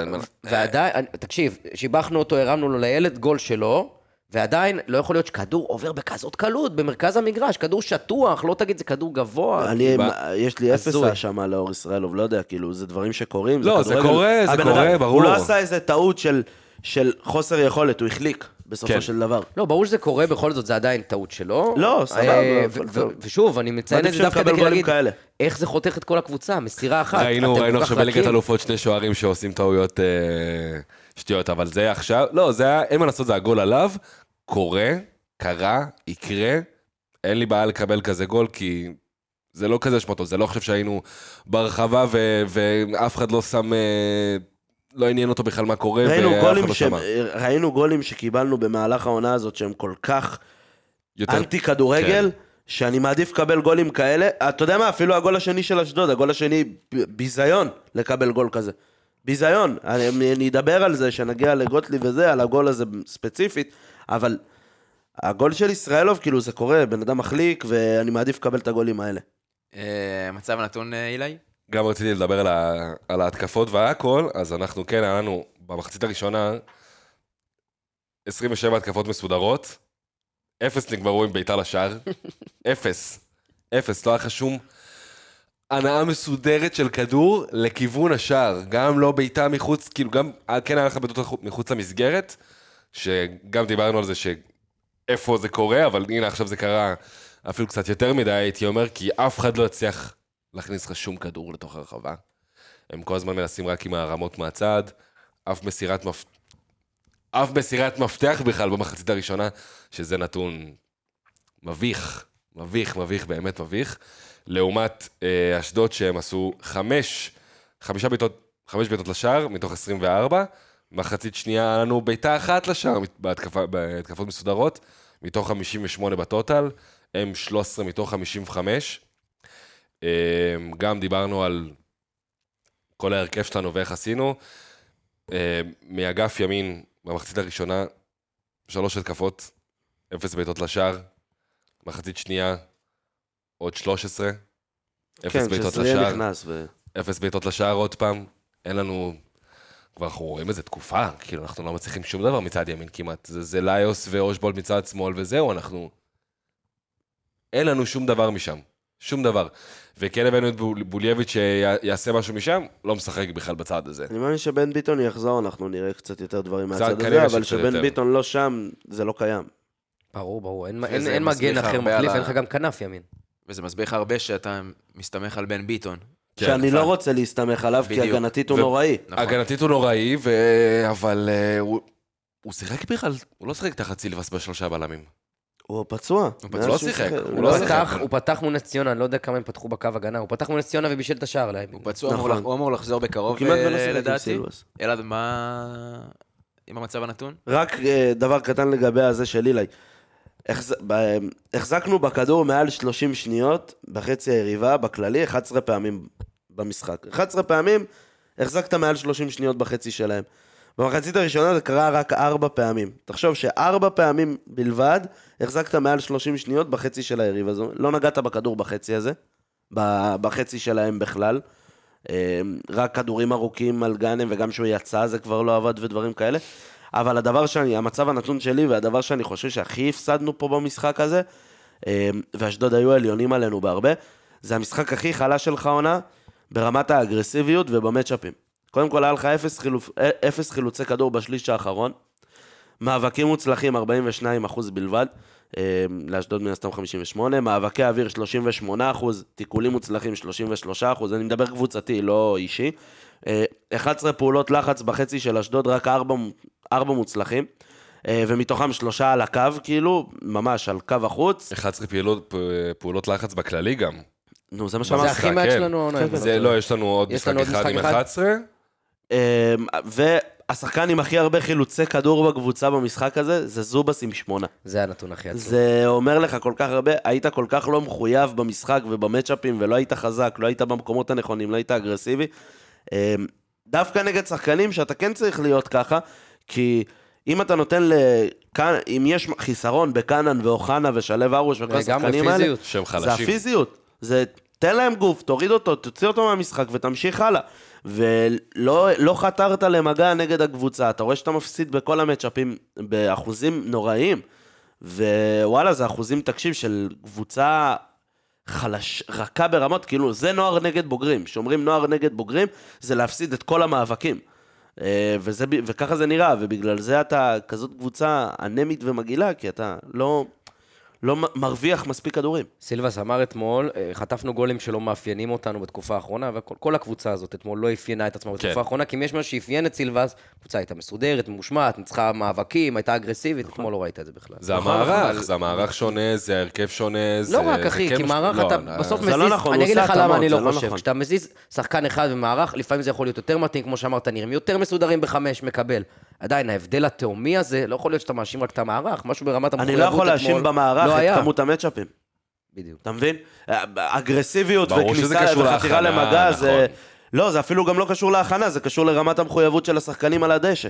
ועדיין, תקשיב, שיבחנו אותו, הרמנו לו לילד גול שלו, ועדיין לא יכול להיות שכדור עובר בכזאת קלות, במרכז המגרש, כדור שטוח, לא תגיד זה כדור גבוה. אני, יש לי אפס. האשמה לאור ישראלוב, לא יודע, כאילו, זה דברים שקורים. לא, זה. קורה, זה קורה, ברור. הוא לא עשה איזה טעות של, של חוסר יכולת, הוא החליק, בסופו כן. של דבר. לא, ברור שזה קורה, בכל זאת זה עדיין טעות שלו. לא, סבבה, אה, טוב. ו- ושוב, אני מציין את זה דווקא כדי להגיד, כאלה. איך זה חותך את כל הקבוצה, מסירה אחת. ראינו, ראינו עכשיו בליגת. אלופות שני שוערים שעושים טעויות, אה, שטויות, אבל זה עכשיו, לא, זה היה, אין מה לעשות, זה הגול עליו, קורה, קרה, יקרה, אין לי בעיה לקבל כזה גול, כי זה לא כזה אשמתו, זה לא חושב שהיינו ברחבה ו- ואף אחד לא שם, אה, לא עניין אותו בכלל מה קורה, ראינו ואף גולים, אחד לא ש... שמע. ראינו גולים שקיבלנו במהלך העונה הזאת שהם כל כך יותר- אנטי כדורגל, כן. שאני מעדיף לקבל גולים כאלה. אתה יודע מה, אפילו הגול השני של אשדוד, הגול השני, ב- ביזיון לקבל גול כזה. ביזיון. אני, אני אדבר על זה, שנגיע לגוטליב וזה, על הגול הזה ספציפית, אבל הגול של ישראלוב, כאילו זה קורה, בן אדם מחליק, ואני מעדיף לקבל את הגולים האלה. אה, מצב נתון, אה, אילי? גם רציתי לדבר על, ה, על ההתקפות והכל, אז אנחנו כן, היה לנו במחצית הראשונה 27 התקפות מסודרות, אפס נגמרו עם ביתר לשער, אפס, אפס, לא היה לך שום הנאה מסודרת של כדור לכיוון השער, גם לא בעיטה מחוץ, כאילו גם, כן היה לך בעיטות מחוץ למסגרת, שגם דיברנו על זה שאיפה זה קורה, אבל הנה עכשיו זה קרה אפילו קצת יותר מדי, הייתי אומר, כי אף אחד לא יצליח להכניס לך שום כדור לתוך הרחבה. הם כל הזמן מנסים רק עם הרמות מהצד, אף מסירת מפ... אף מסירת מפתח בכלל במחצית הראשונה, שזה נתון מביך, מביך, מביך, באמת מביך. לעומת אה, אשדוד שהם עשו חמש, חמישה בעיטות, חמש בעיטות לשער מתוך 24. מחצית שנייה היה לנו בעיטה אחת לשער בהתקפות מסודרות, מתוך 58 בטוטל, הם 13 מתוך 55. אה, גם דיברנו על כל ההרכב שלנו ואיך עשינו. אה, מאגף ימין, במחצית הראשונה, שלוש התקפות, אפס בעיטות לשער. מחצית שנייה, עוד 13. אפס כן, בעיטות לשער. אפס בעיטות לשער עוד פעם. אין לנו... כבר אנחנו רואים איזה תקופה, כאילו אנחנו לא מצליחים שום דבר מצד ימין כמעט. זה, זה ליוס ואושבולד מצד שמאל וזהו, אנחנו... אין לנו שום דבר משם. שום דבר. וכן הבאנו את בול- בולייביץ' שיעשה משהו משם, לא משחק בכלל בצד הזה. אני מאמין שבן ביטון יחזור, אנחנו נראה קצת יותר דברים מהצד הזה, אבל שבן. ביטון לא שם, זה לא קיים. ברור, ברור, אין, מגן אחר מחליף, אין לך גם כנף ימין. וזה מסביר לך הרבה שאתה מסתמך על בן ביטון. כן, שאני נכון. לא רוצה להסתמך עליו, כי בדיוק. הגנתית הוא ו- נוראי. נכון. הגנתית הוא נוראי, ו... אבל אה, הוא... הוא שיחק בכלל, הוא לא שיחק תחת סילבס בשלושה בלמים. הוא פצוע. הוא פצוע, לא שיחק. הוא לא לא שיחק. פתח, הוא פתח מול נס ציונה, אני לא יודע כמה הם פתחו בקו הגנה, הוא פתח מול נס ציונה ובישל את השער להם. הוא פצוע, נכון. הוא אמור לחזור בקרוב, עם לדעתי. אלעד, מה עם המצב הנתון? רק אה, דבר קטן לגבי הזה של אילי. החזקנו בכדור מעל 30 שניות בחצי היריבה, בכללי, 11 פעמים במשחק. 11 פעמים החזקת מעל 30 שניות בחצי שלהם. במחצית הראשונה זה קרה רק 4 פעמים. תחשוב שארבע פעמים בלבד החזקת מעל 30 שניות בחצי של היריב. אז לא נגעת בכדור בחצי הזה, בחצי שלהם בכלל. אה, רק כדורים ארוכים על גאנם, וגם כשהוא יצא זה כבר לא עבד ודברים כאלה. אבל הדבר שאני, המצב הנתון שלי, והדבר שאני חושב שהכי הפסדנו פה במשחק הזה, אה, ואשדוד היו עליונים עלינו בהרבה, זה המשחק הכי חלש שלך עונה, ברמת האגרסיביות ובמצ'אפים. קודם כל היה לך אפס, חילופ, אה, אפס חילוצי כדור בשליש האחרון, מאבקים מוצלחים 42 אחוז בלבד, אה, לאשדוד מן הסתם 58, מאבקי אוויר 38 אחוז, תיקולים מוצלחים 33 אחוז, אני מדבר קבוצתי, לא אישי. אה, 11 פעולות לחץ בחצי של אשדוד, רק 4, 4 מוצלחים, אה, ומתוכם שלושה על הקו, כאילו, ממש על קו החוץ. 11 פעולות, פעולות לחץ בכללי גם. נו, זה מה זה שאמרתי. הכי מעט כן. שלנו העונה. זה לא, יש לנו עוד יש משחק אחד עם אחד? 11. אה, והשחקן עם הכי הרבה חילוצי כדור בקבוצה במשחק הזה, זה זובס עם שמונה. זה הנתון הכי עצוב. זה אומר לך כל כך הרבה, היית כל כך לא מחויב במשחק ובמצ'אפים, ולא היית חזק, לא היית במקומות הנכונים, לא היית אגרסיבי. אה, דווקא נגד שחקנים שאתה כן צריך להיות ככה, כי אם אתה נותן ל... כאן- אם יש חיסרון בקאנן ואוחנה ושלו ארוש וכל השחקנים האלה, פיזיות. שהם זה. הפיזיות. זה, תן להם גוף, תוריד אותו, תוציא אותו מהמשחק ותמשיך הלאה. ולא לא חתרת למגע נגד הקבוצה, אתה רואה שאתה מפסיד בכל המצ'אפים באחוזים נוראיים. ווואלה, זה אחוזים, תקשיב, של קבוצה חלש, רכה ברמות, כאילו, זה נוער נגד בוגרים. כשאומרים נוער נגד בוגרים, זה להפסיד את כל המאבקים. אה, וזה, וככה זה נראה, ובגלל זה אתה כזאת קבוצה אנמית ומגעילה, כי אתה לא, לא מרוויח מספיק כדורים. סילבס אמר אתמול, אה, חטפנו גולים שלא מאפיינים אותנו בתקופה האחרונה, וכל הקבוצה הזאת אתמול לא אפיינה את עצמה בתקופה כן. האחרונה, כי אם יש משהו שאפיין את סילבס, הקבוצה הייתה מסודרת, ממושמעת, ניצחה מאבקים, הייתה אגרסיבית, אתמול לא ראית את זה בכלל. זה נכון, המערך, זה המערך שונה, זה ההרכב שונה, זה... לא רק, זה אחי, כן כי מש- מערך לא, אתה לא, בסוף זה לא מזיז, נכון, אני אגיד לך למה אני לא לא חושב. נכון. כשאתה מזיז שחקן אחד במערך, לפעמים זה יכול להיות יותר מתאים, כמו שאמרת, נראים יותר מסודרים בחמש, מקבל. עדיין, ההבדל התהומי הזה, לא יכול להיות שאתה מאשים רק את המערך, משהו ברמת המחויבות אני לא יכול להאשים אתמול במערך לא את היה. כמות המצ'אפים. בדיוק. אתה מבין? אגרסיביות וכניסה וחתירה למגע זה... נכון. לא, זה אפילו גם לא קשור להכנה, זה קשור לרמת המחויבות של השחקנים על הדשא.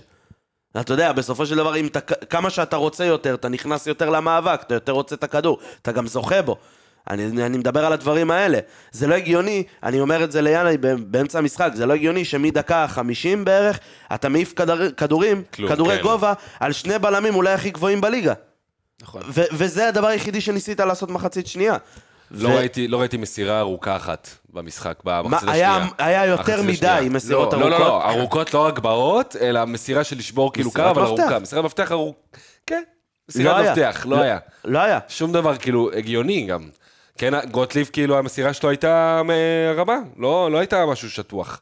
אתה יודע, בסופו של דבר, אתה, כמה שאתה רוצה יותר, אתה נכנס יותר למאבק, אתה יותר רוצה את הכדור, אתה גם זוכה בו. אני, אני מדבר על הדברים האלה. זה לא הגיוני, אני אומר את זה ליאני באמצע המשחק, זה לא הגיוני שמדקה 50 בערך, אתה מעיף כדר, כדורים, כלום, כדורי כן. גובה, על שני בלמים אולי הכי גבוהים בליגה. נכון. ו- וזה הדבר היחידי שניסית לעשות מחצית שנייה. לא ו- ראיתי- לא ראיתי מסירה ארוכה אחת במשחק, מה, במחצית היה, השנייה. היה יותר מחצית מדי השנייה. מסירות לא, ארוכות. לא, לא, לא, ארוכות לא רק באות, אלא מסירה של לשבור כאילו קו, אבל. ארוכה. מסירת מפתח ארוך... כן, לא מסירת היה. מפתח, לא היה. לא היה. שום דבר כאילו הגיוני גם. כן, גוטליב כאילו המסירה שלו הייתה רמה, לא לא הייתה משהו שטוח.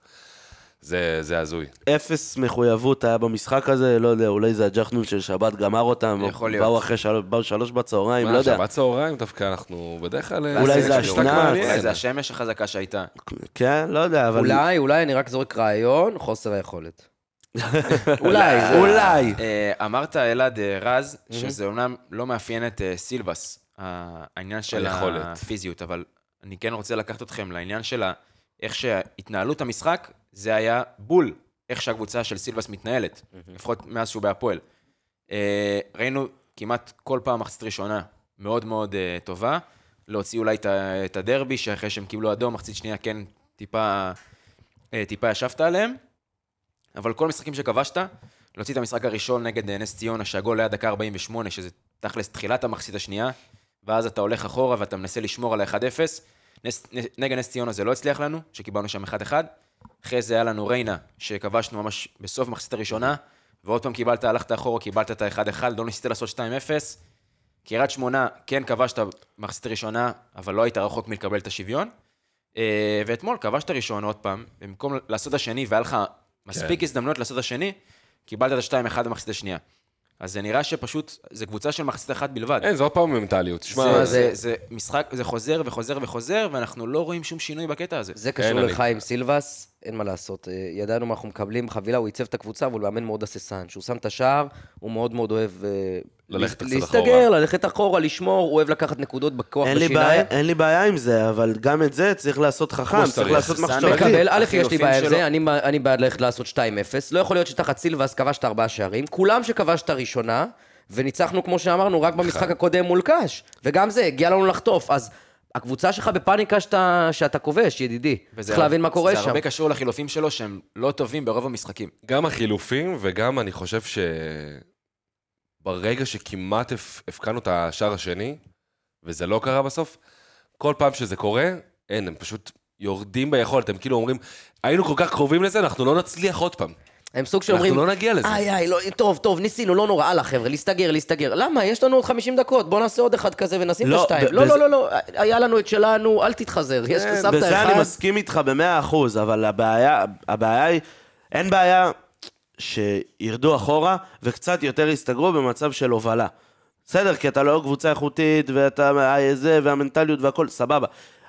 זה זה הזוי. אפס מחויבות היה במשחק הזה, לא יודע, אולי זה הג'חנון של שבת גמר אותם, או יכול להיות. באו אחרי של... באו שלוש בצהריים, לא מה, יודע. שבת צהריים דווקא אנחנו בדרך כלל... אה, אולי זה. מעניין. אולי זה השמש החזקה שהייתה. כן, לא יודע, אבל... אולי, אולי אני רק זורק רעיון, חוסר היכולת. אולי, אולי. אה, אמרת, אלעד אה, רז, שזה אומנם לא מאפיין את סילבס, העניין של היכולת. הפיזיות, אבל אני כן רוצה לקחת אתכם לעניין של ה- איך שהתנהלות המשחק, זה היה בול איך שהקבוצה של סילבס מתנהלת, לפחות מאז שהוא בהפועל. אה, ראינו כמעט כל פעם מחצית ראשונה מאוד מאוד אה, טובה, להוציא אולי את הדרבי, שאחרי שהם קיבלו אדום, מחצית שנייה כן טיפה, אה, טיפה ישבת עליהם. אבל כל המשחקים שכבשת, להוציא את המשחק הראשון נגד אה, נס ציונה, שהגול היה דקה 48, שזה תכלס תחילת המחצית השנייה, ואז אתה הולך אחורה ואתה מנסה לשמור על ה-1-0. נס, נ- נגד נס ציונה זה לא הצליח לנו, שקיבלנו שם 1-1. אחרי זה היה לנו ריינה, שכבשנו ממש בסוף המחצית הראשונה, ועוד פעם קיבלת, הלכת אחורה, קיבלת את ה-1-1, לא ניסית לעשות 2-0. קריית שמונה, כן כבשת במחצית הראשונה, אבל לא היית רחוק מלקבל את השוויון. אה, ואתמול כבשת ראשון עוד פעם, במקום לעשות השני, והיה לך מספיק כן. הזדמנויות לעשות השני, קיבלת את ה-2-1 במחצית השנייה. אז זה נראה שפשוט, זה קבוצה של מחצית אחת בלבד. אין, זה עוד פעם מנטליות. זה, שמע, זה, זה- זה משחק, זה חוזר וחוזר וחוזר, ואנחנו לא רואים שום שינוי בקטע הזה. זה קשור אין, אני- לחיים סילבס, אין מה לעשות. אה, ידענו מה אנחנו מקבלים חבילה, הוא עיצב את הקבוצה, אבל הוא מאמן מאוד הססן. כשהוא שם את השער, הוא מאוד מאוד אוהב... ללכת קצת להסתגר, אחורה. ללכת אחורה, לשמור, הוא אוהב לקחת נקודות בכוח אין לי, בשיניים. אין לי בעיה עם זה, אבל גם את זה צריך לעשות חכם, צריך. לעשות מחשבתי. מקבל, א', יש לי בעיה עם זה, אני, אני בעד ללכת לעשות 2-0. לא יכול להיות שתחת סילבס כבשת ארבעה שערים, כולם שכבשת ראשונה, וניצחנו, כמו שאמרנו, רק במשחק הקודם מול קאש. וגם זה, הגיע לנו לחטוף. אז הקבוצה שלך בפאניקה שאתה, שאתה כובש, ידידי. צריך להבין מה קורה זה שם. הרבה קשור לחילופים שלו, שהם לא טובים ברוב המשחקים. גם החילופים, וגם אני חושב ש... ברגע שכמעט הפ- הפקענו את השער השני, וזה לא קרה בסוף, כל פעם שזה קורה, אין, הם פשוט יורדים ביכולת, הם כאילו אומרים, היינו כל כך קרובים לזה, אנחנו לא נצליח עוד פעם. הם סוג שאומרים, אנחנו לא נגיע לזה. איי, איי, לא, טוב, טוב, ניסינו, לא נורא, הלאה, חבר'ה, להסתגר, להסתגר. למה? יש לנו עוד 50 דקות, בוא נעשה עוד אחד כזה ונשים את לא, השתיים. ב- לא, לא, לא, לא, היה לנו את שלנו, אל תתחזר. יש, כן, שמת בזה אני אחד. מסכים איתך במאה אחוז, אבל הבעיה, הבעיה היא, אין בעיה שירדו אחורה וקצת יותר יסתגרו במצב של הובלה. בסדר, כי אתה לא קבוצה איכותית, ואתה אה, זה, והמנטליות והכל, סבבה.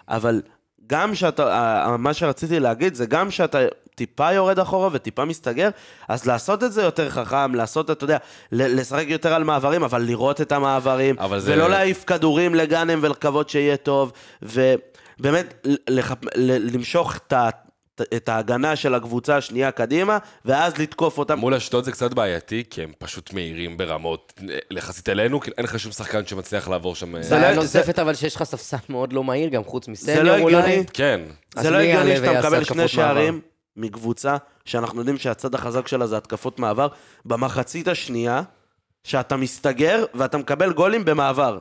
אבל גם שאתה, אה, מה שרציתי להגיד זה גם שאתה טיפה יורד אחורה וטיפה מסתגר, אז לעשות את זה יותר חכם, לעשות, אתה יודע, לשחק יותר על מעברים, אבל לראות את המעברים, אבל זה- ולא להעיף כדורים לגאנם ולקוות שיהיה טוב, ובאמת לח... למשוך את, ה... את ההגנה של הקבוצה השנייה קדימה, ואז לתקוף אותם. מול אשדוד זה קצת בעייתי, כי הם פשוט מהירים ברמות, יחסית אלינו, כי אין לך שום שחקן שמצליח לעבור שם... זה בעיה לא- נוספת, אבל שיש לך ספסל מאוד לא מהיר, גם חוץ זה מסניור לא אולי. הגיוני. כן. זה לא הגיוני שאתה מקבל שני שערים מקבוצה, שאנחנו יודעים שהצד החזק שלה זה התקפות מעבר, במחצית השנייה, שאתה מסתגר ואתה מקבל גולים במעבר.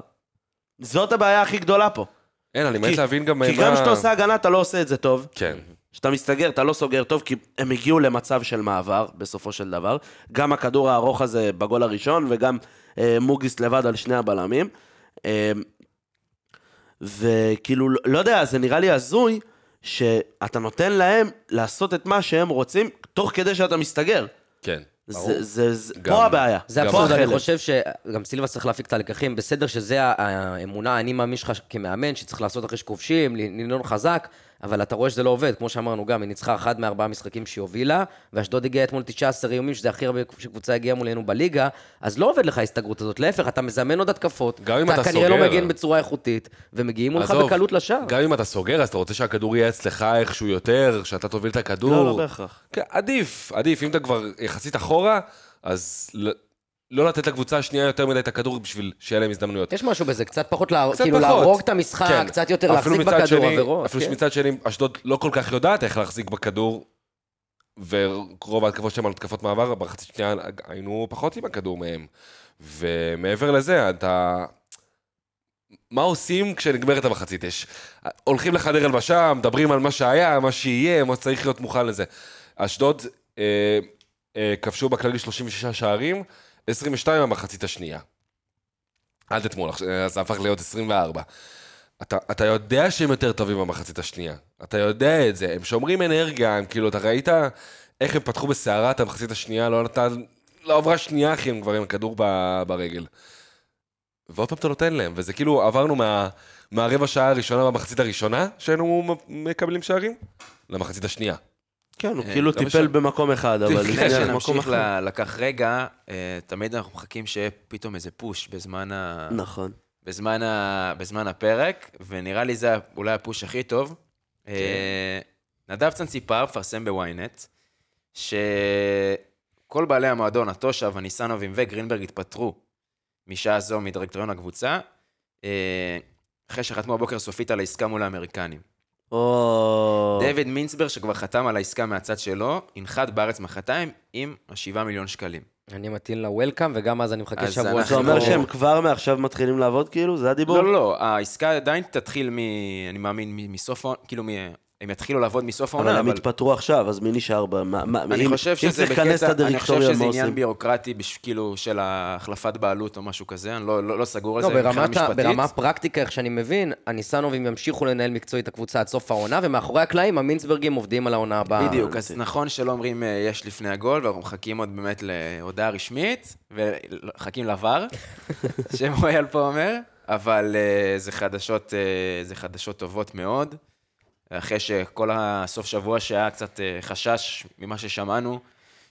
זאת הבעיה הכי גדולה פה. אין, אני מת כי- להבין גם כי מה... גם כשאתה עושה הגנה אתה לא עושה את זה טוב. כן. כשאתה מסתגר, אתה לא סוגר טוב, כי הם הגיעו למצב של מעבר, בסופו של דבר. גם הכדור הארוך הזה בגול הראשון, וגם אה, מוגיס לבד על שני הבלמים. אה, וכאילו, לא- לא יודע, זה נראה לי הזוי שאתה נותן להם לעשות את מה שהם רוצים, תוך כדי שאתה מסתגר. כן. זה, זה, זה, גם- פה הבעיה. זה אבסורד, אני. חושב שגם סילבה צריך להפיק את הלקחים. בסדר שזה האמונה, אני מאמין שלך כמאמן, שצריך לעשות אחרי שכובשים, לנהון חזק, אבל אתה רואה שזה לא עובד. כמו שאמרנו גם, היא ניצחה אחד מארבעה משחקים שהיא הובילה, ואשדוד הגיעה אתמול 19 איומים, שזה הכי הרבה שקבוצה הגיעה מולנו בליגה, אז לא עובד לך ההסתגרות הזאת. להפך, אתה מזמן עוד התקפות, גם אם אתה כנראה לא סוגר- מגן בצורה איכותית, ומגיעים מולך עזוב, בקלות לשער. גם אם אתה סוגר, אז אתה רוצה שהכדור יהיה אצלך איכשהו יותר, שאתה תוביל את הכדור. לא, לא בהכרח. כן, עדיף, עדיף. אם אתה כבר יחסית אחורה, אז ל- לא לתת לקבוצה השנייה יותר מדי את הכדור בשביל שיהיה להם הזדמנויות. יש משהו בזה, קצת פחות, לה... קצת כאילו פחות. להרוג את המשחק, כן. קצת יותר להחזיק בכדור, שני- עבירות. אפילו כן. שמצד שני, אשדוד לא כל כך יודעת איך להחזיק בכדור, ורוב ההתקפות שלהם על התקפות מעבר, בחצי שנייה היינו פחות עם הכדור מהם. ומעבר לזה, אתה... מה עושים כשנגמרת המחצית? יש... הולכים לחדר הלבשה, מדברים על מה שהיה, מה שיהיה, מה שצריך להיות מוכן לזה. אשדוד אה, אה, כבשו בכללי 36 שערים, 22 במחצית השנייה. אתמול, עכשיו, אז זה הפך להיות 24. אתה, אתה יודע שהם יותר טובים במחצית השנייה. אתה יודע את זה, הם שומרים אנרגיה, הם כאילו, אתה ראית איך הם פתחו בסערה את המחצית השנייה, לא נתן, לא עברה שנייה אחי, הם כבר עם הכדור ב, ברגל. ועוד פעם אתה נותן להם, וזה כאילו, עברנו מה, מהרבע שעה הראשונה במחצית הראשונה, שהיינו מקבלים שערים, למחצית השנייה. כן, הוא אה, כאילו טיפל. במקום אחד, אבל לפני שנמשיך אחר. לקח רגע, אה, תמיד אנחנו מחכים שיהיה פתאום איזה פוש בזמן ה... נכון. בזמן, ה... בזמן הפרק, ונראה לי זה אולי הפוש הכי טוב. אה, נדב צנציפר מפרסם בוויינט, שכל בעלי המועדון, הטושב, הניסנובים וגרינברג התפטרו משעה זו מדירקטוריון הקבוצה, אחרי שחתמו הבוקר סופית על העסקה מול האמריקנים. או... דיוויד מינסברג, שכבר חתם על העסקה מהצד שלו, ינחת בארץ מחרתיים עם השבעה מיליון שקלים. אני מטיל לה וולקאם, וגם אז אני מחכה אז שבוע. זה אומר שהם כבר מעכשיו מתחילים לעבוד כאילו? זה הדיבור? לא, לא, לא, העסקה עדיין תתחיל מ... אני מאמין, מסוף כאילו. הם יתחילו לעבוד מסוף אבל העונה, הם אבל... התפטרו עכשיו, אז מי נשאר ב... מה- מה- אני אם- חושב שזה בקטע, אני חושב שזה עניין? ביורוקרטי, כאילו, של החלפת בעלות או משהו כזה, אני לא, לא, לא סגור על לא, זה מבחינה משפטית. ברמה הפרקטיקה, איך שאני מבין, הניסנובים ימשיכו לנהל מקצועית הקבוצה עד סוף העונה, ומאחורי הקלעים המינסברגים עובדים על העונה הבאה. בדיוק, אז נכון שלא אומרים אה, יש לפני הגול, ואנחנו מחכים עוד באמת להודעה רשמית, ומחכים לבר, שמואל פה אומר, אבל אה, זה חדשות, אה, זה חדשות טובות מאוד. אחרי שכל הסוף שבוע שהיה קצת אה, חשש ממה ששמענו,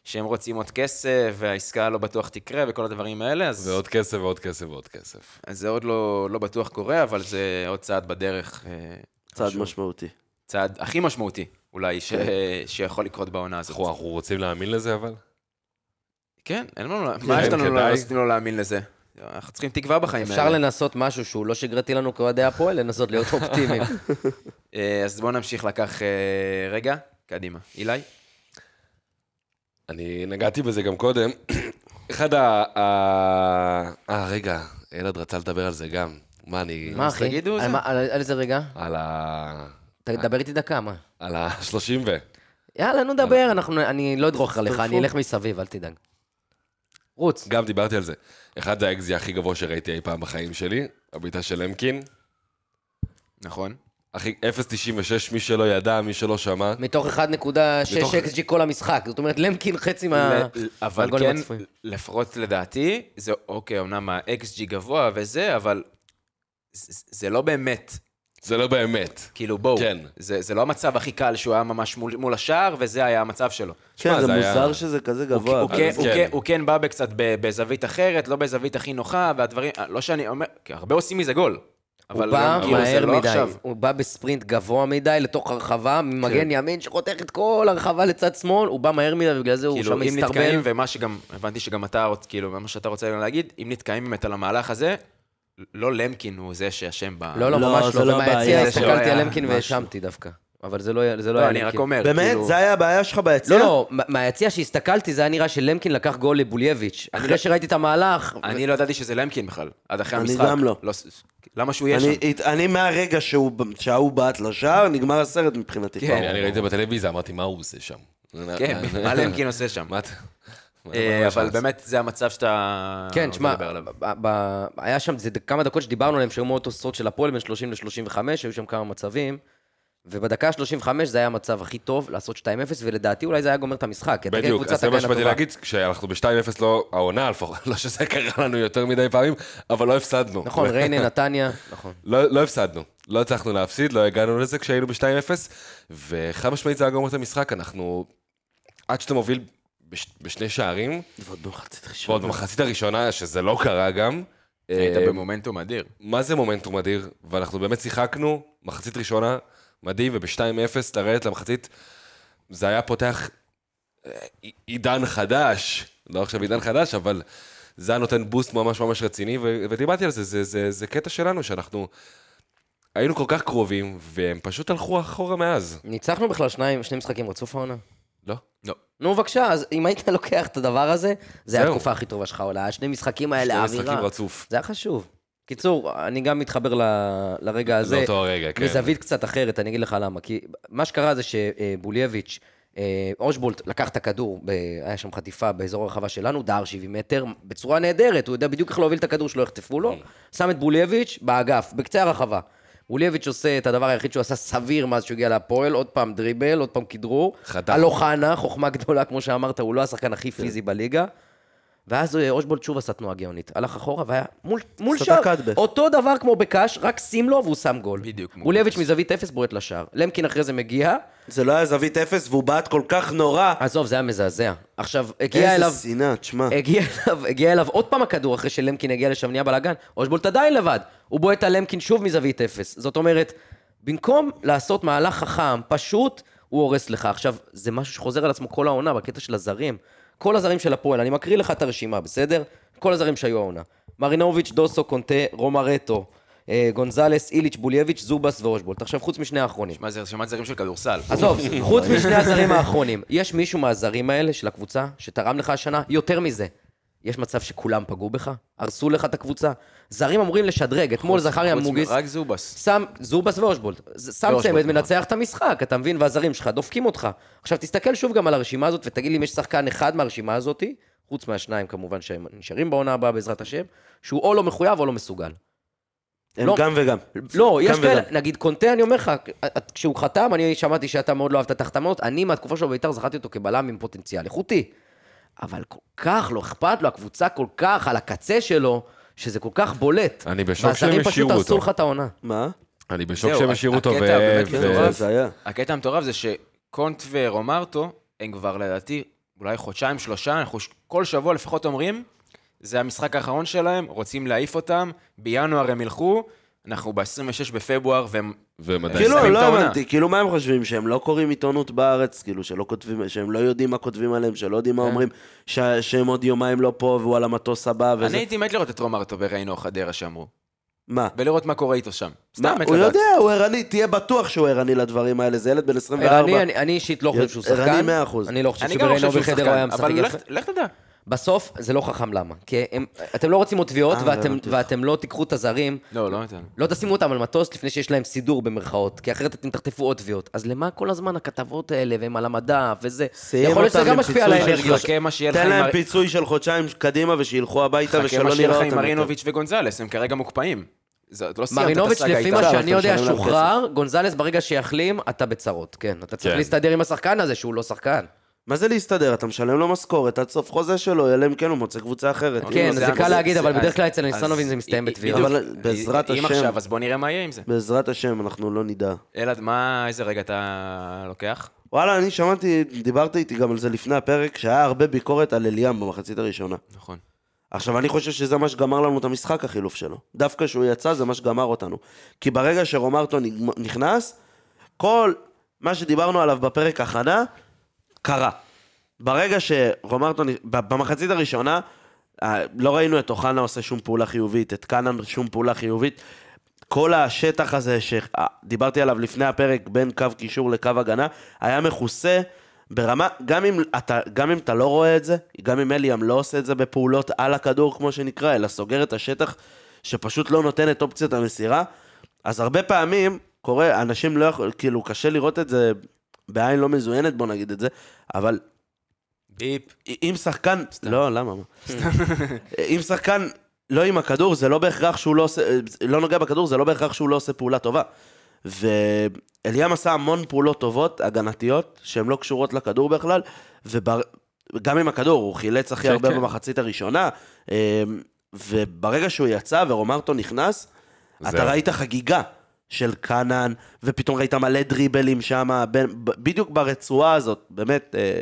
שהם רוצים עוד כסף, והעסקה לא בטוח תקרה, וכל הדברים האלה, אז, ועוד כסף ועוד כסף ועוד כסף. אז זה עוד לא, לא בטוח קורה, אבל זה עוד צעד בדרך. אה, צעד חשוב. משמעותי. צעד הכי משמעותי, אולי, ש... שיכול לקרות בעונה הזאת. אנחנו אנחנו רוצים להאמין לזה אבל? כן, אין לנו... מה יש לנו. לא לא להאמין לזה? אנחנו צריכים תקווה בחיים אפשר האלה. לנסות משהו שהוא לא שגרתי לנו כאוהדי הפועל, לנסות להיות אופטימיים. אה, אז בואו נמשיך לקח אה, רגע. קדימה. אילי? אני נגעתי בזה גם קודם. אחד ה... ה- אה, רגע, אלעד רצה לדבר על זה גם. מה אני... מה, אחי? תגידו על זה. על על איזה רגע? על ה... תדבר איתי דקה, מה? על ה-30 ו... יאללה, נו דבר, אנחנו- אני לא אדרוך עליך, אני אלך מסביב, אל תדאג. רוץ. גם דיברתי על זה. אחד זה האקזי הכי גבוה שראיתי אי פעם בחיים שלי, הבעיטה של למקין. נכון. אחי, 0.96, מי שלא ידע, מי שלא שמע. מתוך 1.6 מתוך- XG כל המשחק. זאת אומרת, למקין חצי מה... ל- אבל מהגולים כן, הצפויים. לפחות לדעתי, זה אוקיי, אמנם ה-XG גבוה וזה, אבל זה זה לא באמת. זה לא באמת. כאילו, בואו. כן. זה זה לא המצב הכי קל שהוא היה ממש מול מול השער, וזה היה המצב שלו. כן, זה זה היה- מוזר שזה כזה גבוה. הוא, כן, הוא, כן. כן, הוא כן בא בקצת בזווית אחרת, לא בזווית הכי נוחה, והדברים, לא שאני אומר, כי הרבה עושים מזה גול. הוא אבל בא גם, כאילו, מהר לא מדי, עכשיו. הוא בא בספרינט גבוה מדי לתוך הרחבה, כן. ממגן ימין שחותך את כל הרחבה לצד שמאל, הוא בא מהר מדי, ובגלל זה הוא כאילו, שם אם מסתרבל. נתקעים, ומה שגם, הבנתי שגם אתה, כאילו, מה שאתה רוצה להגיד, אם נתקעים באמת על המהלך הזה, לא למקין הוא זה שאשם ב... לא, לא, לא, ממש לא, לא ומהיציע שלא הסתכלתי היה על למקין. והאשמתי דווקא. אבל זה לא זה לא לא, היה אני רק למקין. אומר, באמת? כאילו... זה היה הבעיה שלך ביציע? לא, לא, מה- מהיציע שהסתכלתי, זה היה נראה שלמקין לקח גול לבולייביץ'. אחרי שראיתי את המהלך... אני לא ידעתי שזה למקין בכלל, עד אחרי אני המשחק. גם לא. למה שהוא יהיה שם? אני, אני מהרגע שהוא, שההוא בעט לשער, נגמר הסרט מבחינתי. כן. אני ראיתי בטלוויזיה, אמרתי, מה הוא עושה שם? כן, מה למקין עושה שם? אבל יש באמת זה המצב שאתה כן, תשמע, היה שם כמה דקות שדיברנו עליהם, שהיו מאוד תוססות של הפועל בין 30 ל-35, היו שם כמה מצבים, ובדקה ה-35 זה היה המצב הכי טוב לעשות 2-0, ולדעתי אולי זה היה גומר את המשחק. בדיוק, אז זה מה שבאתי. להגיד, כשאנחנו ב-2-0 לא, העונה לפחות, לא שזה קרה לנו יותר מדי פעמים, אבל לא הפסדנו. נכון, ריינה, נתניה, נכון. לא, לא הפסדנו, לא הצלחנו להפסיד, לא הגענו לזה כשהיינו ב-2-0, וחד משמעית זה היה גומר את המשחק, אנחנו, עד שאתה מוביל בש, בשני שערים, ועוד במחצית ראשונה. ועוד במחצית הראשונה, שזה לא קרה גם, היית אה, במומנטום אדיר. מה זה מומנטום אדיר? ואנחנו באמת שיחקנו, מחצית ראשונה, מדהים, וב-2-0 לרדת למחצית, זה היה פותח אה, עידן חדש, לא עכשיו עידן חדש, אבל זה היה נותן בוסט ממש ממש רציני, ו- ודיברתי על זה, זה, זה, זה קטע שלנו, שאנחנו היינו כל כך קרובים, והם פשוט הלכו אחורה מאז. ניצחנו בכלל שניים, שני משחקים רצוף העונה. לא? נו, בבקשה, אז אם היית לוקח את הדבר הזה, זה היה. התקופה הכי טובה שלך עולה. השני משחקים האלה, שני האווירה. משחקים רצוף. זה היה חשוב. קיצור, אני גם מתחבר ל- לרגע הזה. לאותו רגע, כן. מזווית קצת אחרת, אני אגיד לך למה. כי מה שקרה זה שבולייביץ', אה, אושבולט לקח את הכדור, ב- היה שם חטיפה באזור הרחבה שלנו, דהר 70 מטר, בצורה נהדרת, הוא יודע בדיוק איך להוביל את הכדור שלא יחטפו לו, שם את בולייביץ' באגף, בקצה הרחבה. בולייביץ' עושה את הדבר היחיד שהוא עשה סביר מאז שהוא הגיע להפועל, עוד פעם דריבל, עוד פעם כדרור. חתך. על אוחנה, חוכמה גדולה, כמו שאמרת, הוא לא השחקן הכי פיזי בליגה. ואז אה, אושבולט שוב עשה תנועה גאונית. הלך אחורה והיה מול, מול שער. אותו דבר כמו בקאש, רק שים לו והוא שם גול. בדיוק, בולייביץ' בקאש. מזווית אפס בועט לשער. למקין אחרי זה מגיע, זה לא היה זווית אפס, והוא בעט כל כך נורא. עזוב, זה היה מזעזע. עכשיו, הגיע אליו... איזה שנאה, תשמע. הגיע אליו, הגיע אליו עוד פעם הכדור אחרי שלמקין הגיע לשם, נהיה בלאגן. אושבולט עדיין לבד. הוא בועט על למקין שוב מזווית אפס. זאת אומרת, במקום לעשות מהלך חכם, פשוט, הוא הורס לך. עכשיו, זה משהו שחוזר על עצמו כל העונה, בקטע של הזרים. כל הזרים של הפועל, אני מקריא לך את הרשימה, בסדר? כל הזרים שהיו העונה. מרינוביץ', דוסו, קונטה, רומרטו, אה, גונזלס, איליץ', בולייביץ', זובס ואושבולט. עכשיו, חוץ משני האחרונים. מה זה רשימת זרים של כדורסל? עזוב, חוץ משני הזרים האחרונים, יש מישהו מהזרים האלה של הקבוצה שתרם לך השנה יותר מזה? יש מצב שכולם פגעו בך? הרסו לך את הקבוצה? זרים אמורים לשדרג, אתמול זכריה מוגיס, רק זובס. שם, זובס ואושבולט, שם צמד, נכון. מנצח את המשחק, אתה מבין? והזרים שלך דופקים אותך. עכשיו תסתכל שוב גם על הרשימה הזאת ותגיד לי אם יש שחקן אחד מהרשימה הזאת, חוץ מהשניים כמובן שהם נשארים בעונה הבאה בעזרת השם, שהוא או לא מחויב או לא מסוגל. הם לא. גם וגם. לא, יש גם כאלה, וגם. נגיד קונטה, אני אומר לך, כשהוא חתם, אני שמעתי שאתה מאוד לא אהבת את ההחתמות, אני מהתקופה שלו בבית"ר זכרתי אותו כבלם עם פוטנציאל איכותי. אבל כל כך לא אכפת לו, הקבוצה כל כך על הקצה שלו, שזה כל כך בולט. אני בשוק שהם והזרים פשוט השאירו הרסו אותו. לך את העונה. מה? אני בשוק שהם השאירו אותו, הקטע באמת מטורף. המטורף זה שקונט ורומרטו, הם כבר לדעתי אולי חודשיים, שלושה, אנחנו כל שבוע לפחות אומרים, זה המשחק האחרון שלהם, רוצים להעיף אותם, בינואר הם ילכו, אנחנו ב-26 בפברואר, והם... והם עדיין... כאילו, לא. הבנתי, כאילו, מה הם חושבים? שהם לא קוראים עיתונות בארץ? כאילו, שלא כותבים, שהם לא יודעים מה כותבים עליהם, שלא יודעים מה כן. אומרים, ש- שהם עוד יומיים לא פה והוא על המטוס הבא אני וזה? הייתי מת לראות את רומרטו בריינו או חדרה שאמרו, מה? ולראות מה קורה איתו שם. מה? סתם מת הוא לדעת. יודע, הוא ערני, תהיה בטוח שהוא ערני לדברים האלה, זה ילד בן 24. ערני, אני- אני אישית לא חושב שהוא ערני שחקן. מאה אחוז. אני לא חושב אני שבריינו בחדר הוא היה משחק אבל יפה. לך תדע. בסוף זה לא חכם, למה? כי הם- אתם לא רוצים עוד תביעות, אה, ואתם- אותך. ואתם לא תיקחו את הזרים, לא, לא נתן. לא תשימו אותם על מטוס לפני שיש להם סידור במרכאות, כי אחרת אתם תחטפו עוד תביעות. אז למה כל הזמן הכתבות האלה, והם על המדף וזה? יכול להיות שזה גם משפיע על האנרגיות. חכה מה שיהיה לך תן להם מר- פיצוי של חודשיים קדימה ושילכו הביתה חכה ושלא מה שיהיה נראה לך אותם. מרינוביץ' וגונזלס, הם כרגע מוקפאים. לא מרינוביץ', לפי. מה שאני אתה יודע, שוחרר, גונזלס ברגע שיחלים, אתה בצרות, כן. אתה צריך כן. להסתדר עם השחקן הזה, שהוא לא שחקן. מה זה להסתדר? אתה משלם לו משכורת עד סוף חוזה שלו, אלא אם כן הוא מוצא קבוצה אחרת. כן, זה קל להגיד, אבל בדרך כלל אצל ניסנובים זה מסתיים. בתביעה. אבל בעזרת אם השם- עכשיו, אז בוא נראה מה יהיה עם זה. בעזרת השם, אנחנו לא נדע. אלעד, מה, איזה רגע אתה לוקח? וואלה, אני שמעתי, דיברת איתי גם על זה לפני הפרק, שהיה הרבה ביקורת על אליאם במחצית הראשונה. נכון. עכשיו, אני חושב שזה מה שגמר לנו את המשחק, החילוף שלו. דווקא כשהוא יצא, זה מה שגמר אותנו. כי ברגע שרומרטו נכנס, כל מה שדיברנו עליו בפרק הכנה, קרה. ברגע שרומרטו, במחצית הראשונה, אה, לא ראינו את אוחנה עושה שום פעולה חיובית, את קאנן שום פעולה חיובית. כל השטח הזה שדיברתי עליו לפני הפרק, בין קו קישור לקו הגנה, היה מכוסה ברמה, גם אם, אתה, גם אם אתה לא רואה את זה, גם אם אליאם לא עושה את זה בפעולות על הכדור, כמו שנקרא, אלא סוגר את השטח שפשוט לא נותן את אופציית המסירה, אז הרבה פעמים קורה, אנשים לא יכול, כאילו, קשה לראות את זה בעין לא מזוינת, בוא נגיד את זה, אבל ביפ. אם שחקן... לא, למה? מה? אם שחקן לא עם הכדור, זה לא בהכרח שהוא לא עושה... לא נוגע בכדור, זה לא בהכרח שהוא לא עושה פעולה טובה. ואליאם עשה המון פעולות טובות, הגנתיות, שהן לא קשורות לכדור בכלל, וגם עם הכדור, הוא חילץ הכי כן, הרבה כן. במחצית הראשונה, אה, וברגע שהוא יצא ורומרטו נכנס, אתה זהו. ראית חגיגה של קאנן, ופתאום ראית מלא דריבלים שם, בדיוק ברצועה הזאת, באמת, אה,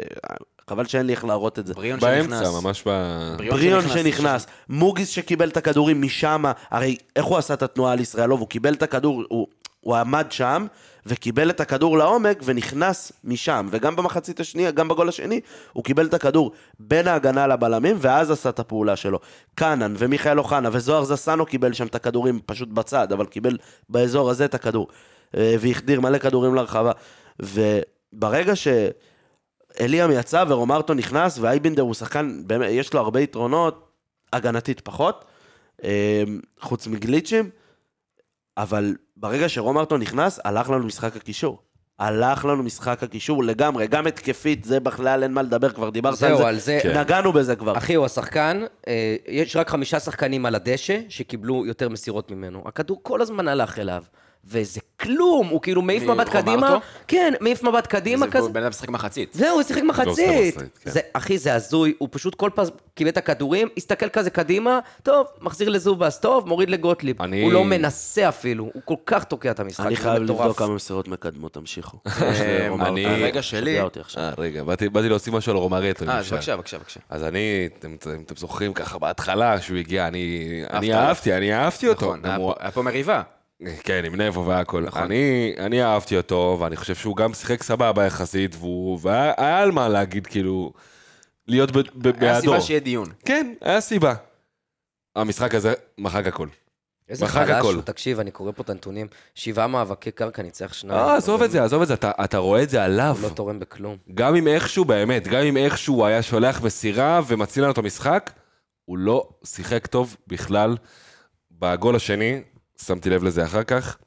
חבל שאין לי איך להראות את זה. בריון שנכנס. באמצע, ממש ב... בריון שנכנס, מוגיס שקיבל את הכדורים משם, הרי איך הוא עשה את התנועה על ישראלוב? הוא קיבל את הכדור, הוא, הוא עמד שם, וקיבל את הכדור לעומק, ונכנס משם. וגם במחצית השנייה, גם בגול השני, הוא קיבל את הכדור בין ההגנה לבלמים, ואז עשה את הפעולה שלו. קאנן ומיכאל אוחנה וזוהר זסנו קיבל שם את הכדורים פשוט בצד, אבל קיבל באזור הזה את הכדור. אה, והחדיר מלא כדורים לרחבה. וברגע ש... אליאם יצא ורומרטו נכנס, ואייבינדר הוא שחקן, באמת, יש לו הרבה יתרונות, הגנתית פחות, אה, חוץ מגליצ'ים, אבל ברגע שרומרטו נכנס, הלך לנו משחק הקישור. הלך לנו משחק הקישור לגמרי, גם התקפית, זה בכלל אין מה לדבר, כבר דיברת זהו, על זה. על זה- כן. נגענו בזה כבר. אחי, הוא השחקן, אה, יש רק חמישה שחקנים על הדשא שקיבלו יותר מסירות ממנו. הכדור כל הזמן הלך אליו. וזה כלום, הוא כאילו מעיף מי, מבט? קדימה. כן, מעיף מבט קדימה זה- כזה. בן אדם משחק מחצית. זהו, הוא שיחק עושה מחצית. מחצית, כן. זה, אחי, זה הזוי, הוא פשוט כל פעם קיבל את הכדורים, הסתכל כזה קדימה, טוב, מחזיר לזובס, טוב, מוריד לגוטליב. אני- הוא לא מנסה אפילו, הוא כל כך תוקע את המשחק, אני זה חייב מטורף. לבדוק כמה מסירות מקדמות, תמשיכו. אה. אני- הרגע שלי... שגע אותי עכשיו. אה, רגע, באתי באתי להוסיף משהו על רומרטו, אם אה, אז אפשר. בבקשה, בבקשה, בבקשה. אז אני, אתם, אתם, אתם זוכרים ככה בהתחלה שהוא הגיע, אני, אני עליו. אהבתי, אני אהבתי אותו. נכון, היה גם הוא- פה- היה פה מריבה. כן, עם נבו והכל. נכון. אני, אני אהבתי אותו, ואני חושב שהוא גם שיחק סבבה יחסית, והוא, והיה היה על מה להגיד, כאילו, להיות ב, ב, היה בעדו. סיבה שיהיה דיון. כן, היה סיבה. המשחק הזה מחק הכל. איזה חלש. הוא, תקשיב, אני קורא פה את הנתונים, שבעה מאבקי קרקע, ניצח שניים. אה, עזוב את זה, עזוב את זה, אתה, אתה רואה את זה עליו. הוא לא תורם בכלום. גם אם איכשהו, באמת, גם אם איכשהו הוא היה שולח מסירה ומציל לנו את המשחק, הוא לא שיחק טוב בכלל. בגול השני, שמתי לב לזה אחר כך,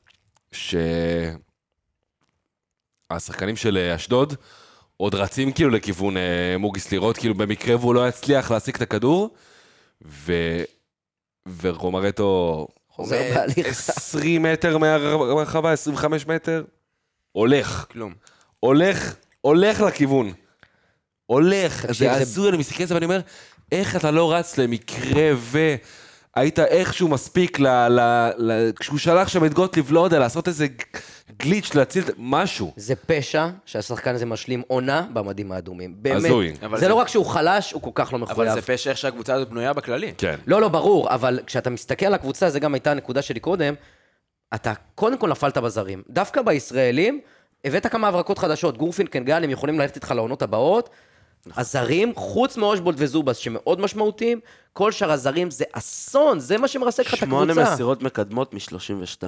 שהשחקנים של אה, אשדוד עוד רצים כאילו לכיוון אה, מוגיס לראות, כאילו במקרה והוא לא יצליח להשיג את הכדור, ו... ורומרטו חוזר בהליכה. 20 מטר מהרחבה, 25 מטר, הולך. כלום. הולך, הולך לכיוון. הולך, זה- הזוי, אני מסתכל על זה ואני אומר, איך אתה לא רץ למקרה ו... היית איכשהו מספיק ל... ל, ל כשהוא שלח שם את גוטליב, לא יודע, לעשות איזה גליץ', להציל משהו. זה פשע שהשחקן הזה משלים עונה במדים האדומים. באמת. הזוי. אבל זה זה- לא רק שהוא חלש, הוא כל כך לא אבל מחויב. זה פשע איך שהקבוצה הזאת בנויה בכללי. כן. לא, לא, ברור, אבל כשאתה מסתכל על הקבוצה, זה גם הייתה הנקודה שלי קודם, אתה קודם כל נפלת בזרים. דווקא בישראלים, הבאת כמה הברקות חדשות. גורפין, קנגן, הם יכולים ללכת איתך לעונות הבאות. הזרים, חוץ מאושבולט וזובס, שמאוד משמעותיים, כל שאר הזרים זה אסון, זה מה שמרסק לך את שמונה הקבוצה. מסירות מקדמות מ-32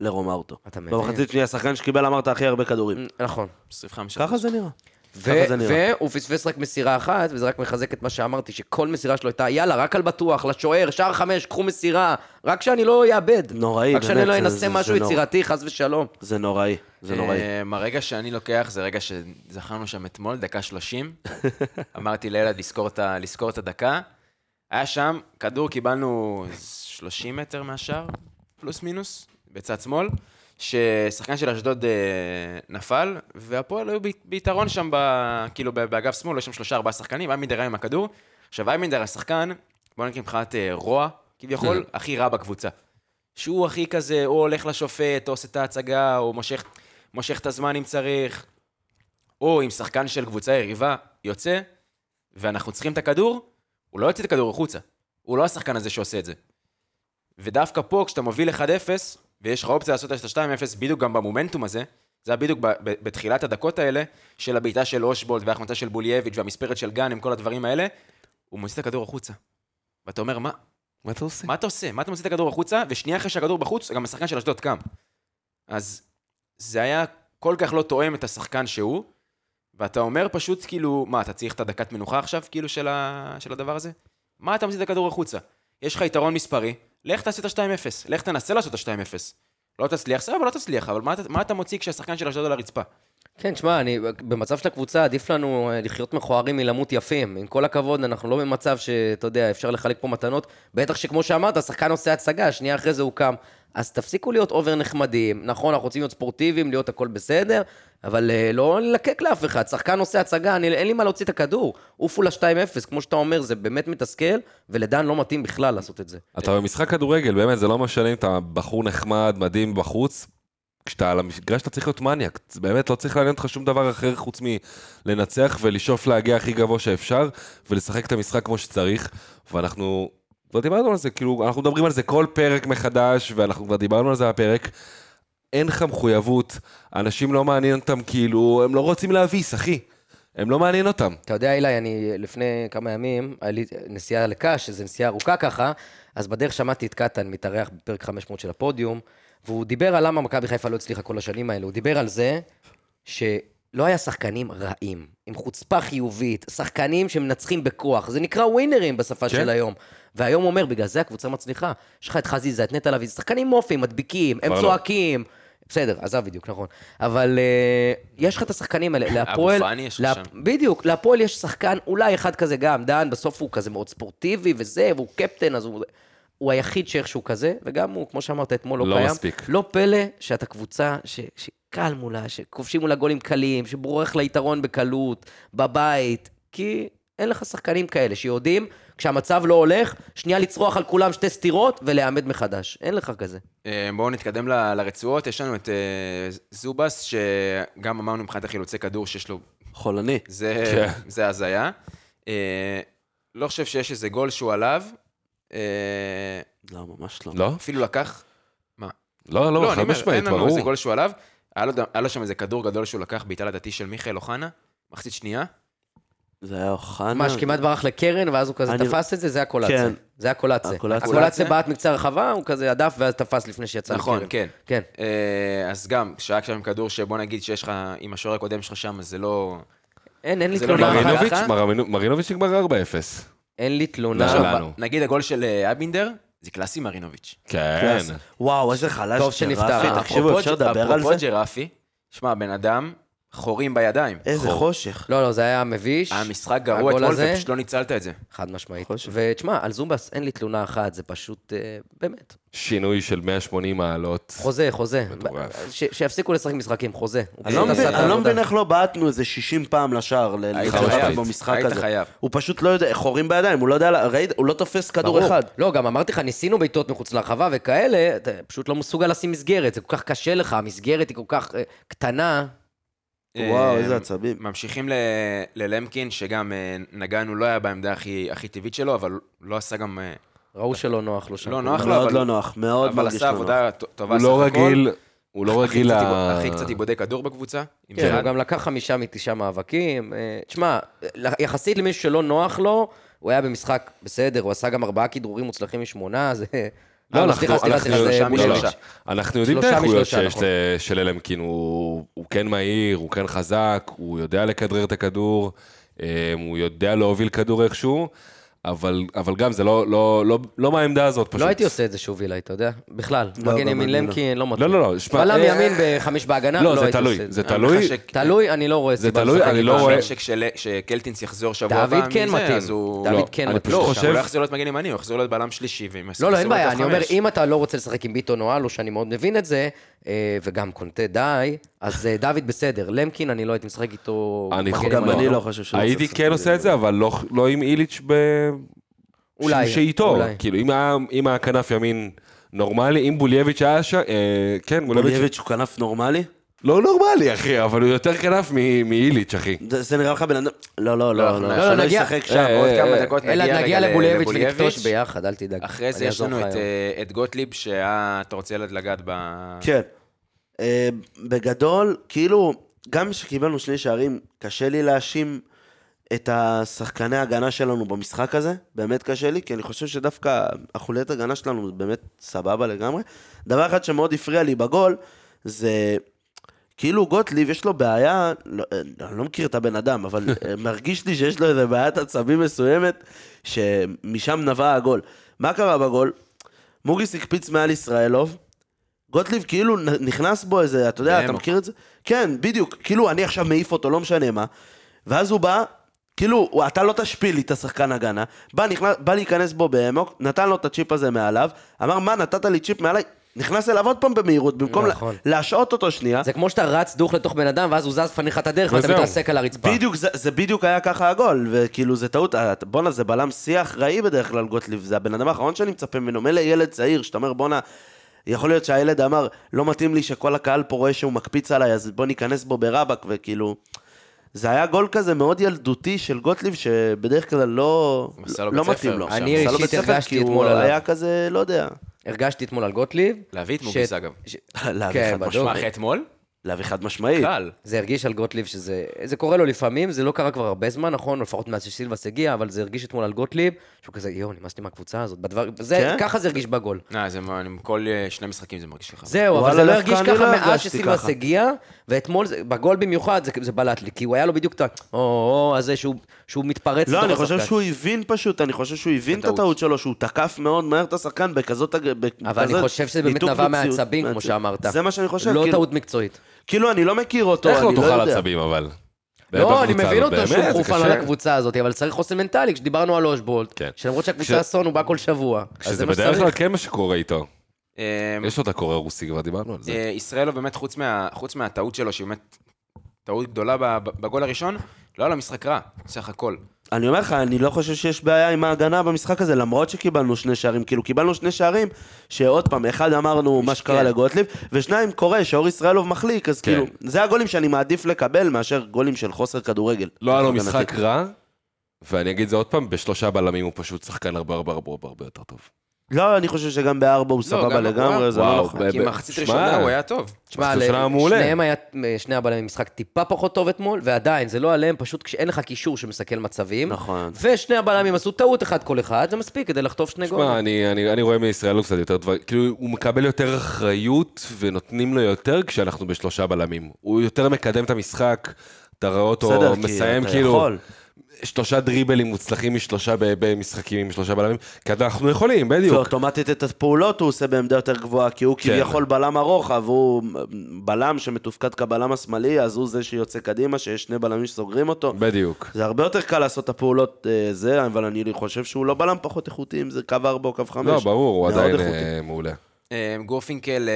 לרומרטו. אתה מבין? במחצית שנייה, השחקן שקיבל, אמרת, הכי הרבה כדורים. נכון. 25. ככה זה נראה. והוא פספס רק מסירה אחת, וזה רק מחזק את מה שאמרתי, שכל מסירה שלו הייתה, יאללה, רק על בטוח, לשוער, שער חמש, קחו מסירה, רק שאני לא אאבד. נוראי, רק שאני באמת, לא זה- אנסה זה- משהו. יצירתי, חס ושלום. זה נוראי, זה נוראי. הרגע שאני לוקח זה רגע שזכרנו שם אתמול, דקה 30. אמרתי לילד לזכור את ה- לזכור את הדקה. היה שם, כדור קיבלנו 30 מטר מהשער, פלוס מינוס, בצד שמאל, ששחקן של אשדוד אה, נפל, והפועל היו ביתרון שם, ב, כאילו באגף שמאל, יש שם שלושה ארבעה שחקנים, איימינדר היה עם הכדור. עכשיו איימינדר השחקן, בוא נגיד מבחינת אה, רוע, כביכול, הכי רע בקבוצה. שהוא הכי כזה, או הולך לשופט, או עושה את ההצגה, או מושך, מושך את הזמן אם צריך, או אם שחקן של קבוצה יריבה יוצא, ואנחנו צריכים את הכדור, הוא לא יוצא את הכדור החוצה. הוא לא השחקן הזה שעושה את זה. ודווקא פה, כשאתה מוביל 1-0, ויש לך אופציה לעשות את ה-2-0, בדיוק גם במומנטום הזה, זה היה בדיוק בתחילת הדקות האלה, של הבעיטה של אושבולד וההחמצה של בולייביץ' והמספרת של גן עם כל הדברים האלה, הוא מוציא את הכדור החוצה. ואתה אומר, מה, מה אתה עושה? מה אתה עושה? מה אתה מוציא את הכדור החוצה? ושנייה אחרי שהכדור בחוץ, גם השחקן של אשדוד קם. אז זה היה כל כך לא תואם את השחקן שהוא, ואתה אומר פשוט כאילו, מה, אתה צריך את הדקת מנוחה עכשיו, כאילו, של, ה... של הדבר הזה? מה אתה מוציא את הכדור החוצה? יש לך יתרון מספרי, לך תעשה את ה-2-0, לך תנסה לעשות את ה-2-0. לא תצליח, סבבה, לא תצליח, אבל מה, מה אתה מוציא כשהשחקן של אשדוד על הרצפה? כן, שמע, אני, במצב של הקבוצה עדיף לנו אה, לחיות מכוערים מלמות יפים. עם כל הכבוד, אנחנו לא במצב שאתה יודע, אפשר לחלק פה מתנות. בטח שכמו שאמרת, השחקן עושה הצגה, שנייה אחרי זה הוא קם. אז תפסיקו להיות אובר נחמדים. נכון, אנחנו רוצים להיות ספורטיביים, להיות הכל בסדר, אבל אה, לא ללקק לאף אחד. שחקן עושה הצגה, אני, אין לי מה להוציא את הכדור. עופו ל-2-0, כמו שאתה אומר, זה באמת מתסכל, ולדן לא מתאים בכלל לעשות את זה. אתה במשחק כדורגל, באמת, זה לא משנה אם אתה בחור נחמד, מדהים בחוץ. כשאתה על המגרש אתה צריך להיות מניאק, באמת לא צריך לעניין אותך שום דבר אחר חוץ מלנצח ולשאוף להגיע הכי גבוה שאפשר ולשחק את המשחק כמו שצריך. ואנחנו, כבר דיברנו על זה, כאילו, אנחנו מדברים על זה כל פרק מחדש, ואנחנו כבר דיברנו על זה בפרק. אין לך מחויבות, אנשים לא מעניין אותם, כאילו, הם לא רוצים להביס, אחי. הם לא מעניין אותם. אתה יודע, אילי, אני לפני כמה ימים, נסיעה לקאש, שזו נסיעה ארוכה ככה, אז בדרך שמעתי את קטן מתארח בפרק 500 של הפודיום, והוא דיבר על למה מכבי חיפה לא הצליחה כל השנים האלה. הוא דיבר על זה שלא היה שחקנים רעים, עם חוצפה חיובית, שחקנים שמנצחים בכוח, זה נקרא ווינרים בשפה כן. של היום. והיום הוא אומר, בגלל זה הקבוצה מצליחה. יש לך את חזיזה, את נטע לביא, זה שחקנים מופים, מדביקים, הם לא. צועקים. בסדר, עזב בדיוק, נכון. אבל uh, יש לך את השחקנים האלה, להפועל... פאני יש לך שם. בדיוק, להפועל יש שחקן, אולי אחד כזה גם, דן, בסוף הוא כזה מאוד ספורטיבי וזה, והוא קפטן, אז הוא... הוא היחיד שאיכשהו כזה, וגם הוא, כמו שאמרת אתמול, לא, לא קיים. מספיק. לא פלא שאתה קבוצה ש, שקל מולה, שכובשים מולה גולים קלים, שבורח ליתרון בקלות, בבית, כי אין לך שחקנים כאלה שיודעים, כשהמצב לא הולך, שנייה לצרוח על כולם שתי סטירות ולהעמד מחדש. אין לך כזה. אה, בואו נתקדם ל- לרצועות, יש לנו את אה, זובס, שגם אמרנו מבחינת החילוצי כדור שיש לו, חולני. זה כן. זה הזיה. אה, לא חושב שיש איזה גול שהוא עליו, לא, ממש לא. לא? אפילו לקח, מה? לא, לא, אני חד משמעית, אין לנו איזה ברור. גול שהוא עליו, היה לו, היה לו שם איזה כדור גדול שהוא לקח בעיטה לדעתי של מיכאל אוחנה, מחצית שנייה, זה היה אוחנה. מה, שכמעט ברח לקרן, ואז הוא כזה אני- תפס את זה, זה הקולציה. כן. זה הקולציה. הקולציה. הקולציה בעט מקצה הרחבה, הוא כזה הדף, ואז תפס לפני שיצא נכון, לקרן. כן. כן. אה, אז גם, כשהיה שם כדור שבוא נגיד שיש לך, עם השוער הקודם שלך שם, זה לא... אין, אין לי זה לא מרינוביץ' נגמר 4-0. אין לי תלונה. לא, עכשיו, לנו. נגיד הגול של אה, אבינדר, זה קלאסי מרינוביץ'. כן. וואו, איזה חלש. טוב שנפטר. אה, אפרופו אפשר ג'- לדבר על אפרופו זה? ג'רפי, שמע, בן אדם, חורים בידיים. איזה חושך. לא, לא, זה היה מביש. היה משחק גרוע הגול אתמול, הזה, ופשוט לא ניצלת את זה. חד משמעית. חושב. ותשמע, על זובס אין לי תלונה אחת, זה פשוט, אה, באמת. שינוי של 180 מעלות. חוזה, חוזה. מטורף. ש- שיפסיקו לשחק משחקים, חוזה. הוא אני לא פשוט מבין- עשה את אני לא העבודה. מבין איך לא בעטנו איזה 60 פעם לשער ל- היית חייב. במשחק היית הזה. חייב. הוא פשוט לא יודע, חורים בידיים, הוא לא יודע, לה- ראית? הוא לא תופס כדור ברור. אחד. לא, גם אמרתי לך, ניסינו בעיטות מחוץ לרחבה וכאלה, אתה פשוט לא מסוגל לשים מסגרת, זה כל כך קשה לך, המסגרת היא כל כך אה, קטנה. וואו, איזה עצבים. ממשיכים ל- ללמקין, שגם אה, נגענו, לא היה בעמדה הכי הכי טבעית שלו, אבל לא עשה גם... אה, ראו שלא נוח לו שם. לא נוח לו, מאוד אבל- לא נוח, מאוד אבל מרגיש עשה לא נוח. עבודה ט- טובה הוא סך לא הכל. רגיל, הוא לא רגיל קצת ל... הכי קצת איבודי כדור בקבוצה. כן, הוא. גם לקח חמישה מתשעה מאבקים. אה, תשמע, יחסית למישהו שלא נוח לו, הוא היה במשחק בסדר, הוא עשה גם ארבעה כדרורים מוצלחים משמונה, זה... לא, אה, אנחנו- סליחה, סליחה, אנחנו- יודעים את האיכויות שיש של אלמקין, הוא הוא כן מהיר, הוא כן חזק, הוא יודע לכדרר את הכדור, אה, הוא יודע להוביל כדור איכשהו, אבל אבל גם זה לא- לא לא- לא מהעמדה הזאת פשוט. לא הייתי עושה את זה שוב, אילי, אתה יודע? בכלל. לא, מגן גם ימין אני לא. למקין, לא לא, מתאים. לא, לא, שמע... בלם אה, ימין בחמש בהגנה, לא, לא זה הייתי תלוי, עושה את זה זה. תלוי. אני חושב ש- תלוי, אני לא רואה זה סיבה תלוי, לשחק אני לא. רואה- שקלטינס יחזור שבוע הבא דוד כן מתאים. אז הוא... דוד לא, כן אני מתאים. פשוט לא, חושב- הוא לא יחזור להיות מגן ימני, הוא יחזור להיות בלם שלישי. לא, לא, אין בעיה, אני אומר. אם אתה לא רוצה לשחק עם ביטון או אלו, שאני מאוד מבין את זה, אה, וגם קונטה די, אז אה, דוד בסדר. למקין, אני לא הייתי משחק איתו... אני גם. אני לא חושב שהוא הייתי כן עושה את זה, אבל לא- לא עם איליץ' ב... אולי, שאיתו. אולי. כאילו, אם היה- אם היה כנף ימין נורמלי, אם בולייביץ' היה שם, אה, כן, בולייביץ' בולייביץ' הוא כנף נורמלי? לא נורמלי, אחי, אבל הוא יותר כנף מ- מאיליץ', אחי. זה זה נראה לך בן אדם... לא, לא, לא, לא, לא, לא, שלא נגיע- ישחק אה, שם. עוד אה, כמה אה, דקות אלא נגיע נגיע רגע לבולייביץ' לבולייביץ'. ונכתוש ביחד, אל תדאג. אחרי זה אני יש אעזור לנו לך את, היום. אה, את גוטליב, שאתה רוצה לגעת ב... כן. אה, בגדול, כאילו, גם כשקיבלנו שני שערים, קשה לי להאשים את השחקני ההגנה שלנו במשחק הזה, באמת קשה לי, כי אני חושב שדווקא החוליית הגנה שלנו באמת סבבה לגמרי. דבר אחד שמאוד הפריע לי בגול, זה כאילו גוטליב יש לו בעיה, לא, אה, אני לא מכיר את הבן אדם, אבל אה, מרגיש לי שיש לו איזה בעיית עצבים מסוימת, שמשם נבע הגול. מה קרה בגול? מוגיס הקפיץ מעל ישראלוב, גוטליב כאילו נכנס בו איזה, אתה יודע, אתה. מכיר את זה? כן, בדיוק. כאילו, אני עכשיו מעיף אותו, לא משנה מה. ואז הוא בא, כאילו, הוא- אתה לא תשפיל לי את השחקן הגנה. בא, נכנס, בא להיכנס בו באמוק, נתן לו את הצ'יפ הזה מעליו, אמר, מה, נתת לי צ'יפ מעליי? נכנס אליו עוד פעם במהירות, במקום נכון. לה- להשעות אותו שנייה. זה כמו שאתה רץ דוך לתוך בן אדם, ואז הוא זז לפניך את הדרך, ואתה. מתרסק על הרצפה. בדיוק, זה, זה בדיוק היה ככה הגול, וכאילו זה טעות, אה, בואנה זה בלם שיא אחראי בדרך כלל גוטליב, זה הבן אדם האחרון שאני מצפה ממנו, מילא ילד צעיר, שאתה אומר בואנה, יכול להיות שהילד אמר, לא מתאים לי שכל הקהל פה רואה שהוא מקפיץ עליי, אז בוא ניכנס בו ברבק, וכאילו, זה היה גול כזה מאוד ילדותי של גוטליב, שבדרך כלל לא, לא ספר מתאים לו. אני אישית בית ספר, הרגשתי כי הוא אתמול עליו. היה כזה, לא יודע, הרגשתי אתמול על גוטליב. להביא את מוביס, אגב. להביא כן, חד בדיוק. משמעית. מה, אחרי אתמול? להביא חד משמעית. קל. זה הרגיש על גוטליב שזה... זה קורה לו לפעמים, זה לא קרה כבר הרבה זמן, נכון? או לפחות מאז שסילבס הגיע, אבל זה הרגיש אתמול על גוטליב, שהוא כזה, יואו, נמאסתי מהקבוצה הזאת. בדבר... זה, כן? ככה זה הרגיש בגול. אה, זה מה, אני- כל אה, שני משחקים זה מרגיש לך. זהו, אבל זה לא הרגיש ככה לא מאז שסילבס ככה. הגיע, ואתמול, זה- בגול במיוחד, זה, זה בלט לי, כי הוא היה לו בדיוק את ה... או, הזה שהוא, שהוא מתפרץ לא, אני חושב. שהוא הבין פשוט, אני חושב שהוא הבין את הטעות. שלו, שהוא תקף מאוד מהר את השחקן בכזאת... אבל אני חושב שזה באמת נבע. מעצבים, כמו שאמרת. זה מה שאני חושב, לא כאילו- טעות מקצועית. כאילו, אני לא מכיר אותו, איך לא אני לא תאכל יודע. עצבים, אבל? לא, אני מבין אותו שהוא חופן על. הקבוצה הזאת, אבל צריך חוסן מנטלי, כשדיברנו על אושבולט, כן. שלמרות שהקבוצה אסון, הוא בא כל שבוע. אז שזה בדרך כלל. כן מה שקורה איתו. אה, יש לו את הקורא רוסי, כבר דיברנו על זה. אה, ישראלו באמת, חוץ מה- חוץ מהטעות שלו, שהיא באמת טעות גדולה בגול הראשון, לא היה לו משחק רע, סך הכל. אני אומר לך, אני לא חושב שיש בעיה עם ההגנה במשחק הזה, למרות שקיבלנו שני שערים. כאילו, קיבלנו שני שערים, שעוד פעם, אחד אמרנו מה שקרה כן. לגוטליב, ושניים קורה, שאור ישראלוב מחליק, אז כן. כאילו, זה הגולים שאני מעדיף לקבל מאשר גולים של חוסר כדורגל. לא היה לו. משחק רע, ואני אגיד זה עוד פעם, בשלושה בלמים הוא פשוט שחקן הרבה הרבה הרבה הרבה יותר טוב. לא, אני חושב שגם בארבע הוא סבבה גם לגמרי. זה לא וואו, נכון. כי ב- מחצית שמע, ראשונה הוא היה טוב. תשמע, מחצית ראשונה מעולה. שניהם היה, שני הבלמים משחק טיפה פחות טוב אתמול, ועדיין, זה לא עליהם, פשוט כשאין לך קישור שמסכל מצבים. נכון. ושני הבלמים עשו טעות אחד כל אחד, זה מספיק כדי לחטוף שני גולים. שמע, אני, אני, אני רואה מישראל קצת יותר דברים, כאילו, הוא מקבל יותר אחריות ונותנים לו יותר כשאנחנו בשלושה בלמים. הוא יותר מקדם את המשחק, אתה רואה אותו בסדר, כי מסיים אתה כאילו, יכול. שלושה דריבלים מוצלחים משלושה במשחקים עם שלושה בלמים, כי אנחנו יכולים, בדיוק. ואוטומטית את הפעולות הוא עושה בעמדה יותר גבוהה, כי הוא כן. כביכול בלם הרוחב, הוא בלם שמתופקד כבלם השמאלי, אז הוא זה שיוצא קדימה, שיש שני בלמים שסוגרים אותו. בדיוק. זה הרבה יותר קל לעשות את הפעולות אה, זה, אבל אני חושב שהוא לא בלם פחות איכותי אם זה קו 4 או קו 5. לא, ברור, הוא עדיין איכותי. אה, מעולה. אה, גורפינקל,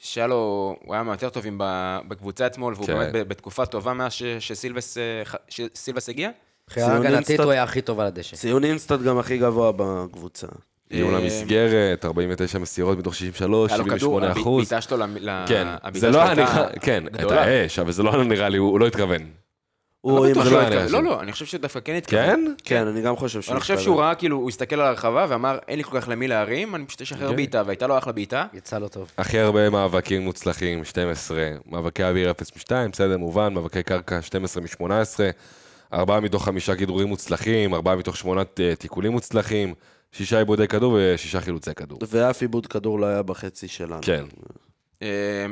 שהיה לו, הוא היה מהיותר טובים בקבוצה אתמול, והוא כן. באמת בתקופה טובה מאז שסילבס הגיע. ציון הגנתית. הוא היה הכי טוב על הדשא. ציון אינסטנט גם הכי גבוה בקבוצה. ניהול אה, המסגרת, 49 מסירות מתוך 63, היה לו כדור, 78 הב- אחוז. הבעיטה שלו, למ- ל- כן, הבעיטה זה לא שלו היה הייתה כן, את. האש, אבל זה לא היה נראה לי, הוא לא התכוון. הוא לא עם בטוח זה לא. היה לא, לא, אני חושב שדווקא כן התכוון. כן? כן, אני גם חושב שהוא... אני חושב. שהוא ראה, כאילו, הוא הסתכל על הרחבה ואמר, אין לי כל כך למי להרים, אני פשוט אשחרר כן. בעיטה, והייתה לו אחלה בעיטה. יצא לו טוב. הכי הרבה מאבקים מוצלחים, 12, מאבקי אוויר 0 מ-2, בסדר, מובן, מאבקי קרקע 12 מ-18, ארבעה מתוך חמישה כידורים מוצלחים, ארבעה מתוך שמונת אה, תיקולים מוצלחים, שישה עיבודי כדור ושישה חילוצי כדור. ואף עיבוד כדור לא היה בחצי שלנו. כן, אה,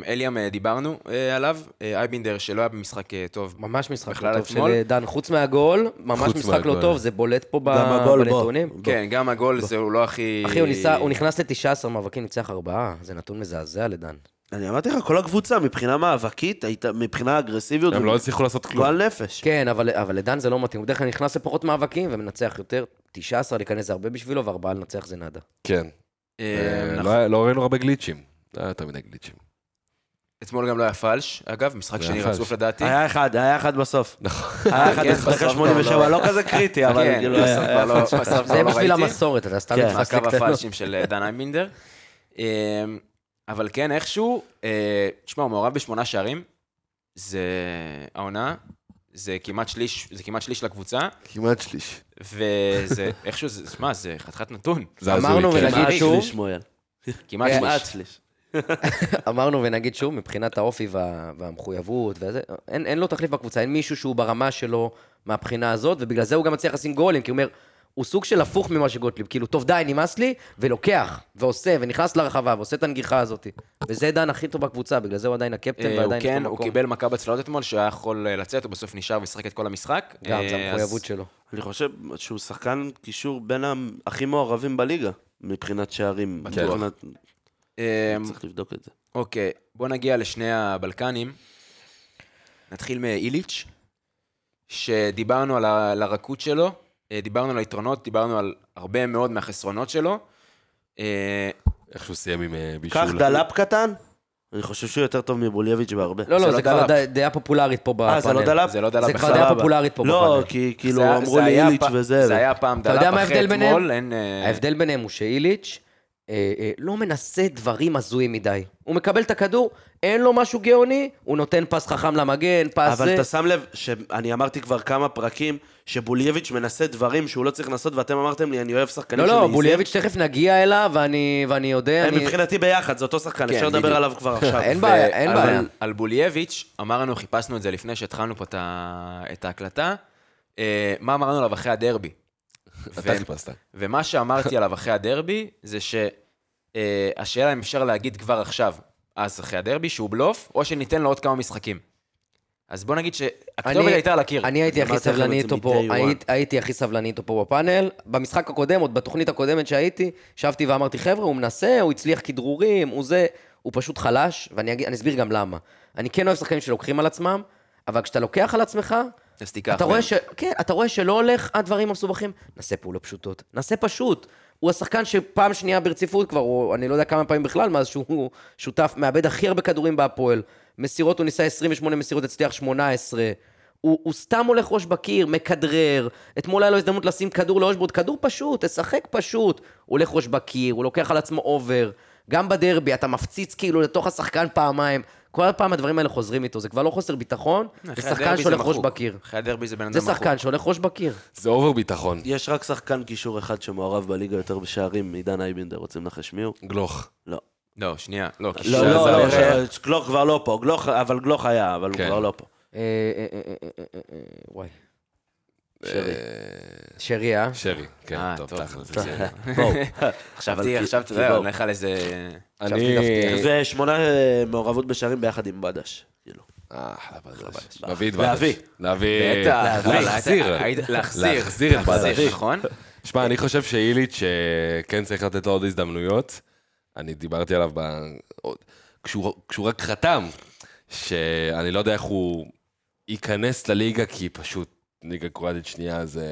אליאם, אה, דיברנו אה, עליו, אייבינדר, שלא היה במשחק טוב. ממש משחק לא טוב? של דן, חוץ מהגול, ממש חוץ משחק לא. טוב, זה בולט פה. בנתונים. כן, גם הגול זה הוא לא הכי... אחי, הוא ניסה- הוא נכנס ל-19 מאבקים, ניצח ארבעה, זה נתון מזעזע לדן. אני אמרתי לך, כל הקבוצה מבחינה מאבקית, הייתה- מבחינה אגרסיביות, הם לא הצליחו לעשות כלום. גועל נפש. כן, אבל, אבל לדן זה לא מתאים, הוא בדרך כלל נכנס לפחות מאבקים ומנצח יותר. 19 להיכנס זה הרבה בשבילו, וארבעה לנצח זה נאדה. כן. אה, אה, נכון. לא לא ראינו הרבה גליצ'ים. לא היה יותר מדי גליצ'ים. אתמול גם לא היה פלש, אגב, משחק לא שני רצוף. לדעתי. היה אחד, היה אחד בסוף. נכון. היה אחד כן, בדקה בסוף 87, כבר לא כזה קריטי, אבל כן, כאילו... בסוף היה- לא- זה לא בשביל. המסורת, אתה סתם נתפס מעקב לקטנות. הפלשים של אה, דן אייבינדר. אבל כן, איכשהו, אה, תשמע, הוא מעורב בשמונה שערים. זה העונה, זה כמעט שליש, זה כמעט שליש לקבוצה, כמעט שליש. וזה, איכשהו, זה, שמע, זה חתיכת נתון. זה הזוי, אמרנו כן. ונגיד כמעט שוב, שליש, מויאל. כמעט כן. כמעט שליש. שליש. אמרנו ונגיד שוב, מבחינת האופי וה, והמחויבות וזה, אין, אין לו תחליף בקבוצה, אין מישהו שהוא ברמה שלו מהבחינה הזאת, ובגלל זה הוא גם מצליח לשים גולים, כי הוא אומר, הוא סוג של הפוך ממה שגוטליב, כאילו, טוב די, נמאס לי, ולוקח, ועושה, ונכנס לרחבה, ועושה את הנגיחה הזאת. וזה דן הכי טוב בקבוצה, בגלל זה הוא עדיין הקפטן, אה, הוא ועדיין כן, יש לו הוא. קיבל מכה בצלעות אתמול, שהיה יכול אה, לצאת, הוא בסוף נשאר ושיחק את כל המשחק. גם, אה, זה אז- המחויבות שלו. אני חושב שהוא שחקן קישור בין הכי מעורבים בליגה, מבחינת שערים. בטוח. אה, צריך לבדוק את זה. אוקיי, בוא נגיע לשני הבלקנים. נתחיל מאיליץ', שדיברנו על הרכות שלו, אה, דיברנו על היתרונות, דיברנו על הרבה מאוד מהחסרונות שלו. אה, איך שהוא סיים עם אה, בישול. קח דלאפ קטן, אני חושב שהוא יותר טוב מבולייביץ' בהרבה. לא, לא, לא זה כבר דלאפ. ד- דעה פופולרית פה בפאנל. אה, זה לא דלאפ? זה לא דלאפ זה כבר בכלל. דעה. פופולרית פה לא, בפאנל. כי כאילו אמרו לי איליץ' וזה. זה היה פעם דלאפ מה אחרי? אתמול, אין... אה, ההבדל ביניהם הוא שאיליץ' אה, אה, לא מנסה דברים הזויים מדי. הוא מקבל את הכדור, אין לו משהו גאוני, הוא נותן פס חכם למגן, פס אבל זה. אתה שם לב שאני אמרתי כבר כמה פרקים שבולייביץ' מנסה דברים שהוא לא צריך לנסות, ואתם אמרתם לי, אני אוהב שחקנים לא, לא, שמעיזים. בולייביץ' תכף נגיע אליו, ואני ואני יודע, הם אני... מבחינתי ביחד, זה אותו שחקן, כן, אפשר לדבר. עליו כבר עכשיו. אין בעיה, אין בעיה. על בולייביץ', אמרנו, חיפשנו את זה לפני שהתחלנו פה את ההקלטה, אה, מה אמרנו עליו אחרי הדרבי. אתה חיפשת. ומה שאמרתי עליו אחרי הדרבי, זה שהשאלה אם אפשר להגיד כבר עכשיו, אז אחרי הדרבי, שהוא בלוף, או שניתן לו עוד כמה משחקים. אז בוא נגיד שהכתובת הייתה על הקיר. אני הייתי הכי סבלני איתו פה. היית- הייתי הכי סבלני איתו פה בפאנל. במשחק הקודם, עוד בתוכנית הקודמת שהייתי, ישבתי ואמרתי, חבר'ה, הוא מנסה, הוא הצליח כדרורים, הוא זה, הוא פשוט חלש, ואני אסביר גם למה. אני כן אוהב שחקנים שלוקחים על עצמם, אבל כשאתה לוקח על עצמך, אז תיקח. אתה רואה. ש... כן, אתה רואה שלא הולך הדברים המסובכים, נעשה פעולות פשוטות. נעשה פשוט. הוא השחקן שפעם שנייה ברציפות כבר, הוא, אני לא יודע כמה פעמים בכלל, מאז שהוא שותף, מאבד הכי הרבה כדורים בהפועל. מסירות, הוא ניסה 28 מסירות, הצליח 18. הוא, הוא סתם הולך ראש בקיר, מכדרר. אתמול היה לו הזדמנות לשים כדור לאושבורד, כדור פשוט, תשחק פשוט. הוא הולך ראש בקיר, הוא לוקח על עצמו אובר. גם בדרבי, אתה מפציץ כאילו לתוך השחקן פעמיים. כל פעם הדברים האלה חוזרים איתו, זה כבר לא חוסר ביטחון, זה שחקן זה שהולך ראש. בקיר. אחרי הדרבי זה בן אדם זה מחוק. שחקן שהולך ראש בקיר. זה אובר ביטחון. יש רק שחקן קישור אחד שמעורב בליגה יותר בשערים, עידן אייבינדר, רוצים לנחש מי הוא? גלוך. לא. לא, שנייה. לא, לא, קישור לא, זה לא, גלוך כבר לא פה, גלוך, אבל גלוך היה, אבל הוא כן. כבר לא פה. אה, אה, אה, וואי. שרי, אה? שרי, כן, אה, טוב. תכל'ס. זה-. חשבתי, אתה יודע, בואו. הולך על איזה... אני... דווקא- ושמונה אה, מעורבות בשערים ביחד עם בדש. כאילו. אה, אחלה בדש. להביא את להביא. בדש. להביא. אבל להחזיר. להחזיר. את בדש. נכון? שמע, אני חושב שאיליץ' אה, כן צריך לתת לו עוד הזדמנויות. אני דיברתי עליו ב... כשהוא רק חתם, שאני לא יודע איך הוא ייכנס לליגה, כי פשוט ליגה קרואטית שנייה זה...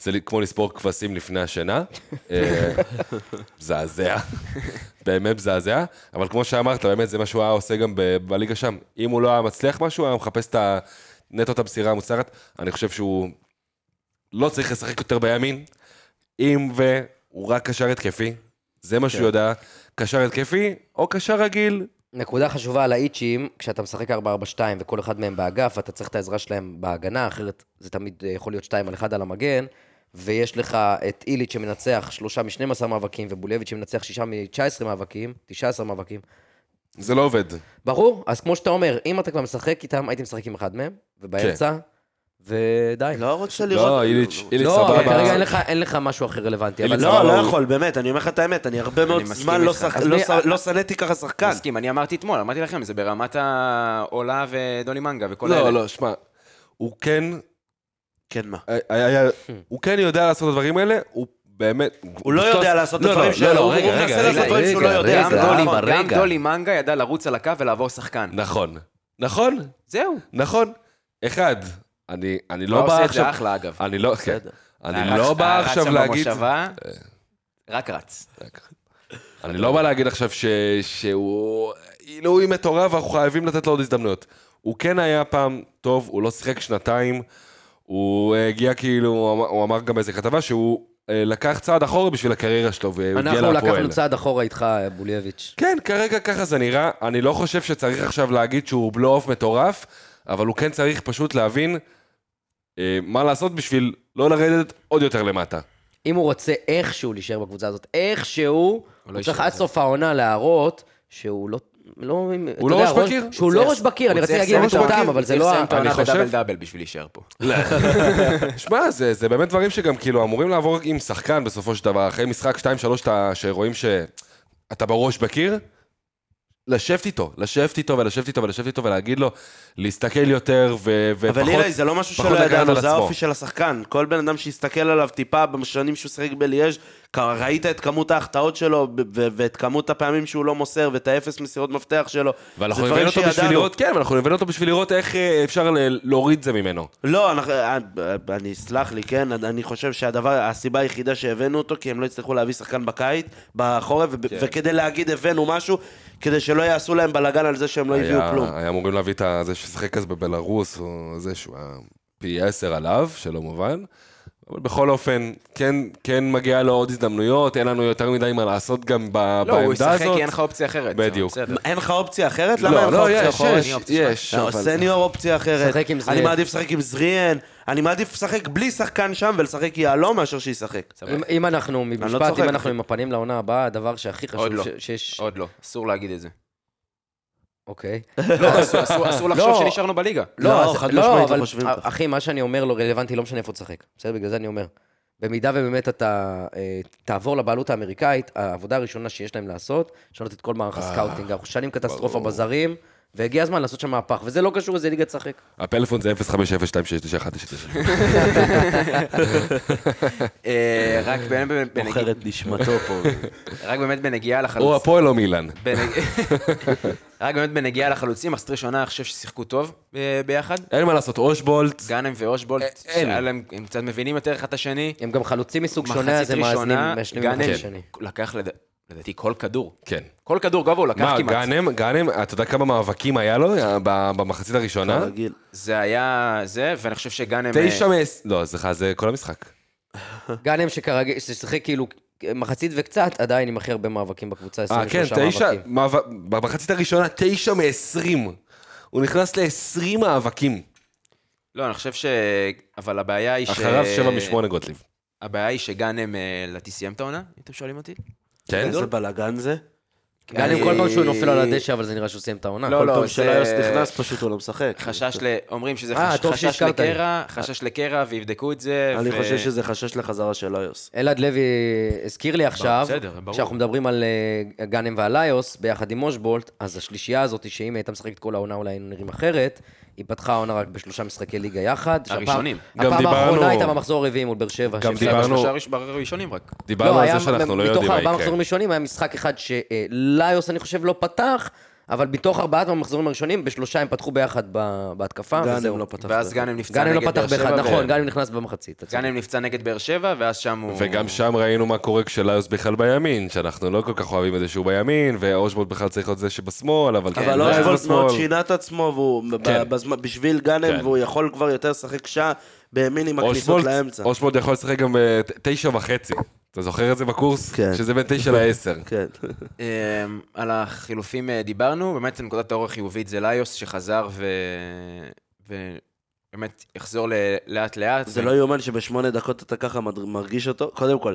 זה כמו לספור כבשים לפני השינה. אה, מזעזע. באמת מזעזע. אבל כמו שאמרת, באמת זה מה שהוא היה עושה גם בליגה שם. אם הוא לא היה מצליח משהו, היה מחפש את ה- נטו את המסירה המוצהרת. אני חושב שהוא לא צריך לשחק יותר בימין, אם והוא רק קשר התקפי, זה מה שהוא יודע, קשר התקפי או קשר רגיל, נקודה חשובה על האיצ'ים, כשאתה משחק 4-4-2 וכל אחד מהם באגף, אתה צריך את העזרה שלהם בהגנה, אחרת זה תמיד אה, יכול להיות 2 על 1 על המגן, ויש לך את איליץ' שמנצח שלושה מ-12 מאבקים, ובולביץ' שמנצח שישה מ-19 מאבקים, 19 מאבקים. זה לא עובד. ברור, אז כמו שאתה אומר, אם אתה כבר משחק איתם, הייתי משחק עם אחד מהם, ובאמצע, ודי. לא רוצה לראות... לא, איליץ', איליץ' לא, סבבה. כרגע אין לך, אין לך משהו אחר רלוונטי. אבל לא, לא יכול, באמת, אני אומר לך את האמת, אני הרבה מאוד זמן לא לא לא שנאתי ככה שחקן. מסכים, אני אמרתי אתמול, אמרתי לכם, זה ברמת העולה ודולי מנגה וכל האלה. לא, לא, שמע, הוא כן, כן, מה? היה- היה- הוא כן יודע לעשות את הדברים האלה, הוא באמת... הוא לא יודע לעשות את לא, הדברים לא, שלו, לא, הוא מנסה לעשות דברים שהוא לא יודע. גם אבל גם. דולי מנגה ידע לרוץ על הקו ולעבור שחקן. נכון, נכון, זהו. נכון. אחד, אני אני לא לא עושה בא את זה עכשיו... אחלה, אגב. אני לא, כן. אני הרץ- לא בא הרץ עכשיו שם להגיד... במושבה, רק רץ. אני לא בא להגיד עכשיו ש... שהוא עילוי מטורף, אנחנו חייבים לתת לו עוד הזדמנויות. הוא כן היה פעם טוב, הוא לא שיחק שנתיים, הוא הגיע כאילו, הוא אמר- הוא אמר גם באיזה כתבה שהוא אה, לקח צעד אחורה בשביל הקריירה שלו, והוא הגיע אנחנו להפועל. לקחנו צעד אחורה איתך, בולייביץ'. כן, כרגע ככה זה נראה. אני לא חושב שצריך עכשיו להגיד שהוא בלו-אוף מטורף, אבל הוא כן צריך פשוט להבין אה, מה לעשות בשביל לא לרדת עוד יותר למטה. אם הוא רוצה איכשהו להישאר בקבוצה הזאת, איכשהו, הוא לא צריך עד. סוף העונה להראות שהוא לא... לא, אתה לא ראש בקיר? שהוא הוא לא ראש בקיר, אני הוא רציתי להגיד את העונה- אבל זה צריך לא... לסיים את ה- העונה אני חושב- בדאבל דאבל בשביל להישאר פה. שמע, זה, זה באמת דברים שגם כאילו אמורים לעבור עם שחקן בסופו של דבר, אחרי משחק 2-3 אתה- שרואים שאתה בראש בקיר, לשבת איתו, לשבת איתו ולשבת איתו ולשבת איתו ולהגיד לו, להסתכל יותר ו- ופחות... אבל אילי, זה לא משהו שלא ידענו, זה. האופי של השחקן. כל בן אדם שיסתכל עליו טיפה בשנים שהוא שיחק בליאז', ראית את כמות ההחטאות שלו, ואת כמות הפעמים שהוא לא מוסר, ואת האפס מסירות מפתח שלו. ואנחנו הבאנו דברים אותו בשביל. לראות, כן, אנחנו הבאנו אותו בשביל לראות איך אה, אפשר להוריד זה ממנו. לא, אנחנו, אה, אני, סלח לי, כן, אני חושב שהדבר, הסיבה היחידה שהבאנו אותו, כי הם לא הצליחו להביא שחקן בקיץ, בחורף, כן. וכדי להגיד הבאנו משהו, כדי שלא יעשו להם בלאגן על זה שהם לא הביאו כלום. היה אמורים להביא את זה ששיחק אז בבלארוס, או זה שהוא היה פי עשר עליו, שלא מובן. אבל בכל אופן, כן, כן מגיע לו עוד הזדמנויות, אין לנו יותר מדי מה לעשות גם ב- לא, בעמדה הוא הזאת. ישחק כי אין לך אופציה אחרת. בדיוק. אין לך אופציה אחרת? למה אין לא, לך לא, אופציה יש, אחרת? יש, יש. לא, אבל- סניור אופציה אחרת. שחק עם אני זריאן. מעדיף לשחק עם זריאן. אני מעדיף לשחק בלי שחקן שם ולשחק יהלום מאשר שישחק. אם- אם אנחנו, לא במשפט, צוחק, אם. אנחנו עם הפנים לעונה הבאה, הדבר שהכי עוד חשוב לא. ש- שיש... עוד לא, אסור להגיד את זה. אוקיי. לא, אסור- אסור אסור לחשוב לא. שנשארנו בליגה. לא, לא, חד לא, משמעית, לא חושבים ככה. אחי, מה שאני אומר לא רלוונטי, לא משנה איפה תשחק. בסדר, בגלל זה אני אומר. במידה ובאמת אתה אה, תעבור לבעלות האמריקאית, העבודה הראשונה שיש להם לעשות, לשנות את כל מערך הסקאוטינג. אנחנו שנים קטסטרופה בזרים, והגיע הזמן לעשות שם מהפך, וזה לא קשור איזה ליגה תשחק. הפלאפון זה 050269199. אה, רק באמת בנגיעה- מוכר את נשמתו פה. רק באמת בנגיעה או לחלוצים. הפועל או מילאן. בנג- רק באמת בנגיעה לחלוצים, מחצית ראשונה, אני חושב ששיחקו טוב אה, ביחד. אין מה לעשות, אושבולט. גאנם ואושבולט, אין. שהיה להם, הם קצת מבינים יותר אחד את השני. הם גם חלוצים מסוג שונה, אז הם מאזנים, גאנם השני. לקח לד- לדעתי כל כדור. כן. כל כדור גובה הוא לקח מה, כמעט. גאנם, גאנם, אתה יודע כמה מאבקים היה לו אה, ב- במחצית הראשונה? רגיל. זה היה זה, ואני חושב שגאנם... תשע אה, מ... לא, סליחה, זה כל המשחק. גאנם שכרגיל, ששיחק כאילו מחצית וקצת, עדיין עם הכי הרבה מאבקים בקבוצה, אה, כן, 23 תשע, מאבקים. מאבק- במחצית הראשונה, תשע מ-20. הוא נכנס ל-20 מאבקים. לא, אני חושב ש... אבל הבעיה היא ש... אחריו שבע משמונה גוטליב. הבעיה היא שגאנם, אה, לדעתי סיים את העונה, אם אתם שואלים אותי. כן? איזה בלאגן זה. גאנם כל פעם שהוא נופל על הדשא, אבל זה נראה שהוא סיים את העונה. לא, כל לא, פעם זה- שאליוס נכנס פשוט הוא לא משחק. חשש ל... אומרים שזה אה, חשש. לקרע, חשש לקרע, ויבדקו את זה. אני חושב שזה חשש לחזרה של איוס. אלעד לוי הזכיר לי עכשיו. כשאנחנו מדברים על אה, גאנם ואליוס, ביחד עם מושבולט, אז השלישייה הזאת, שאם הייתה משחקת כל העונה אולי היינו נראים אחרת, היא פתחה העונה רק בשלושה משחקי ליגה יחד. הראשונים. גם הפעם האחרונה הייתה במחזור הרביעי מול באר שבע. גם דיברנו- הראשונים רק. דיברנו לא, על היה זה שאנחנו לא מתוך יודעים מה ארבעה יקרה. מחזורים ראשונים היה משחק אחד שליוס, אני חושב, לא פתח, אבל מתוך ארבעת המחזורים הראשונים, בשלושה הם פתחו ביחד ב- בהתקפה, וזהו. לא פתח. ואז גאנם נפצע גאנם לא נגד פתח באר שבע. באחד, נכון, גאנם נכנס במחצית. צודק. גאנם נפצע נגד באר שבע, ואז שם הוא... וגם שם ראינו מה קורה כשליוס בכלל בימין, שאנחנו לא כל כך אוהבים את זה שהוא בימין, ואושבולט בכלל צריך להיות זה שבשמאל, אבל כן, אבל לא אושבולט מאוד. שינה את עצמו, כן. בשביל גאנם, כן. והוא יכול כבר יותר לשחק שעה בימין עם הכניסות לאמצע. אושבולט יכול לשחק גם בתשע וחצי. אתה זוכר את זה בקורס? כן. שזה בין תשע לעשר. כן. אמ, על החילופים אה, דיברנו, באמת נקודת האור החיובית זה ליוס שחזר ו... ובאמת יחזור ל- לאט לאט. זה לא יאומן שבשמונה דקות אתה ככה מרגיש אותו. קודם כל,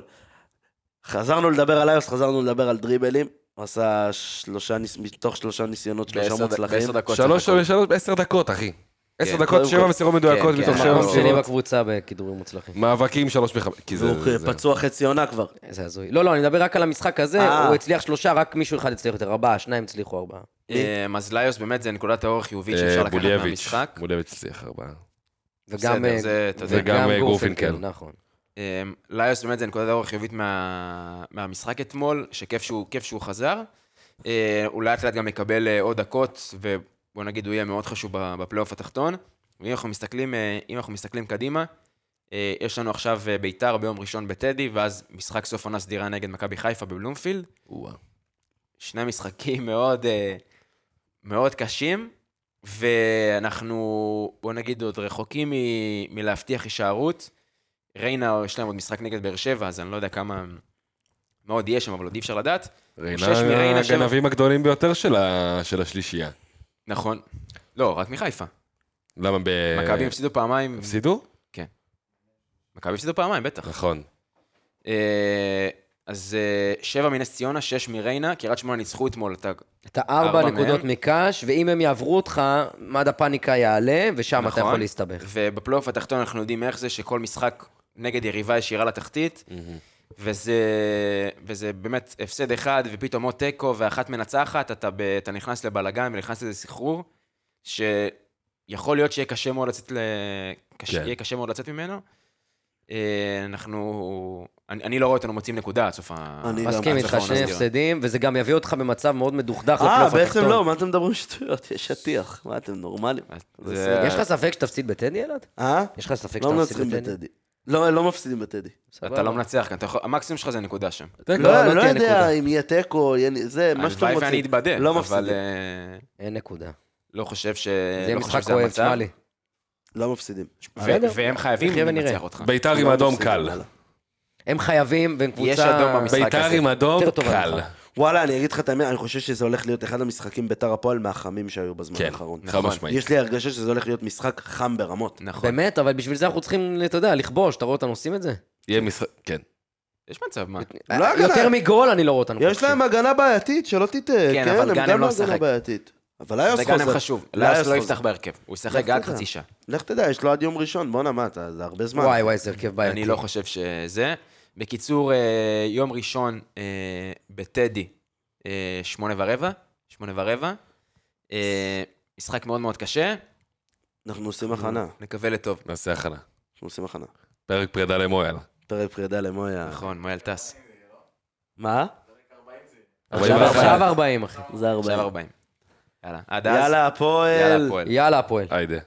חזרנו לדבר על איוס, חזרנו לדבר על דריבלים. הוא עשה שלושה, מתוך שלושה ניסיונות, שלושה מוצלחים. בעשר דקות. שלוש. שלוש בעשר דקות, אחי. עשר כן, דקות, שבע. מסירות מדויקות כן, מתוך כן, שבע מקום שני מסירות. בקבוצה בכידורים מוצלחים. מאבקים שלוש זה... והוא זה- פצוע חצי עונה כבר. איזה הזוי. לא, לא, אני מדבר רק על המשחק הזה, אה. הוא הצליח שלושה, רק מישהו אחד הצליח יותר, ארבעה, שניים הצליחו ארבעה. אמ, אז ליוס באמת זה נקודת האור החיובית שאפשר אה, לקחת בולייביץ'. מהמשחק. בולייביץ' הצליח ארבעה. וגם אה, זה, גורפינקל. נכון. אמ, ליוס באמת זה נקודת האור החיובית מה... מהמשחק אתמול, שכיף שהוא, חזר. הוא לאט לאט גם יקבל אה, עוד דקות, ובוא נגיד הוא יהיה מאוד חשוב בפלייאוף התחתון. ואם אנחנו מסתכלים, אה, אם אנחנו מסתכלים קדימה, אה, יש לנו עכשיו אה, ביתר ביום ראשון בטדי, ואז משחק סוף עונה סדירה נגד מכבי חיפה בבלומפילד. שני משחקים מאוד, מאוד קשים, ואנחנו, בוא נגיד, עוד רחוקים מ- מלהבטיח הישארות. ריינה, יש להם עוד משחק נגד באר שבע, אז אני לא יודע כמה, מה עוד יהיה שם, אבל עוד אי אפשר לדעת. ריינה. הגנבים הגדולים ביותר של ה- של השלישייה. נכון. לא, רק מחיפה. למה ב... מכבי הפסידו פעמיים. הפסידו? מכבי הפסידו פעמיים, בטח. נכון. אה, אז אה, שבע מנס ציונה, שש מריינה, קריית שמונה ניצחו אתמול את ה... אתה ארבע ארבע נקודות. מקאש, ואם הם יעברו אותך, מד הפאניקה יעלה, ושם אתה נכון. יכול להסתבך. ובפלייאוף התחתון אנחנו יודעים איך זה שכל משחק נגד יריבה ישירה לתחתית, וזה, וזה באמת הפסד אחד, ופתאום עוד תיקו ואחת מנצחת, אתה, ב, אתה נכנס לבלגן ונכנס לאיזה סחרור, שיכול להיות שיהיה קשה מאוד לצאת, ל... קש... כן. יהיה קשה מאוד לצאת ממנו. אה, אנחנו... אני אני לא רואה אותנו מוצאים נקודה עד סוף ה... אני גם. מסכים איתך, שני. הפסדים, וזה גם יביא אותך במצב מאוד מדוכדך אה, בעצם. לא, מה אתם מדברים שטויות? יש שטיח. מה, אתם נורמלים? בסדר. יש לך ספק שתפסיד בטדי, אלעד? אה? יש לך ספק לא מנצחים בטדי? לא, לא מפסידים בטדי. אתה לא מנצח כאן, יכול- המקסימום שלך זה נקודה שם. לא, לא, לא לא יודע. אם יהיה תיקו, זה, מה שאתם הלוואי רוצים. ואני אתבדה, לא אבל. אה, אין נקודה. לא חושב ש... זה יהיה לא משחק כואב, המצב. שמע לי. לא מפסידים. והם חייבים. לנצח אותך. ביתר עם לא אדום קל. הם חייבים, והם קבוצה... יש אדום במשחק. ביתר הזה. עם אדום קל. וואלה, אני אגיד לך את האמת, אני חושב שזה הולך להיות אחד המשחקים ביתר הפועל מהחמים שהיו בזמן כן, האחרון. חד נכון. משמעית. יש לי הרגשה שזה הולך להיות משחק חם ברמות. נכון. באמת, אבל בשביל זה אנחנו צריכים, אתה יודע, לכבוש. אתה רואה אותנו עושים את זה? יהיה משחק, כן. יש מצב, מה? לא הגנה. יותר מגול אני לא רואה אותנו יש. להם הגנה בעייתית, שלא תטעה. כן, אבל גאנם גם לא הגנה משחק. בעייתית. אבל ליוס זה חוזר. גם חשוב. ליוס לא. יפתח בהרכב. הוא ישחק עד. חצי שעה. לך תדע, יש לו עד יום ראשון, בואנה, מה אתה, זה הרבה זמן. וואי, וואי, זה הרכב בעייתי. אני לא חושב שזה. בקיצור, אה, יום ראשון אה, בטדי, אה, שמונה ורבע, שמונה ורבע. משחק מאוד מאוד קשה. אנחנו עושים הכנה. נקווה לטוב. נעשה הכנה. אנחנו עושים הכנה. פרק פרידה למויאל. פרק פרידה למויה. נכון, מואל טס. מה? עכשיו 41. עכשיו 40, אחי. זה הרבה. עכשיו 40. יאללה, עד אז. יאללה, הפועל. יאללה, הפועל. יאללה, הפועל. היידה.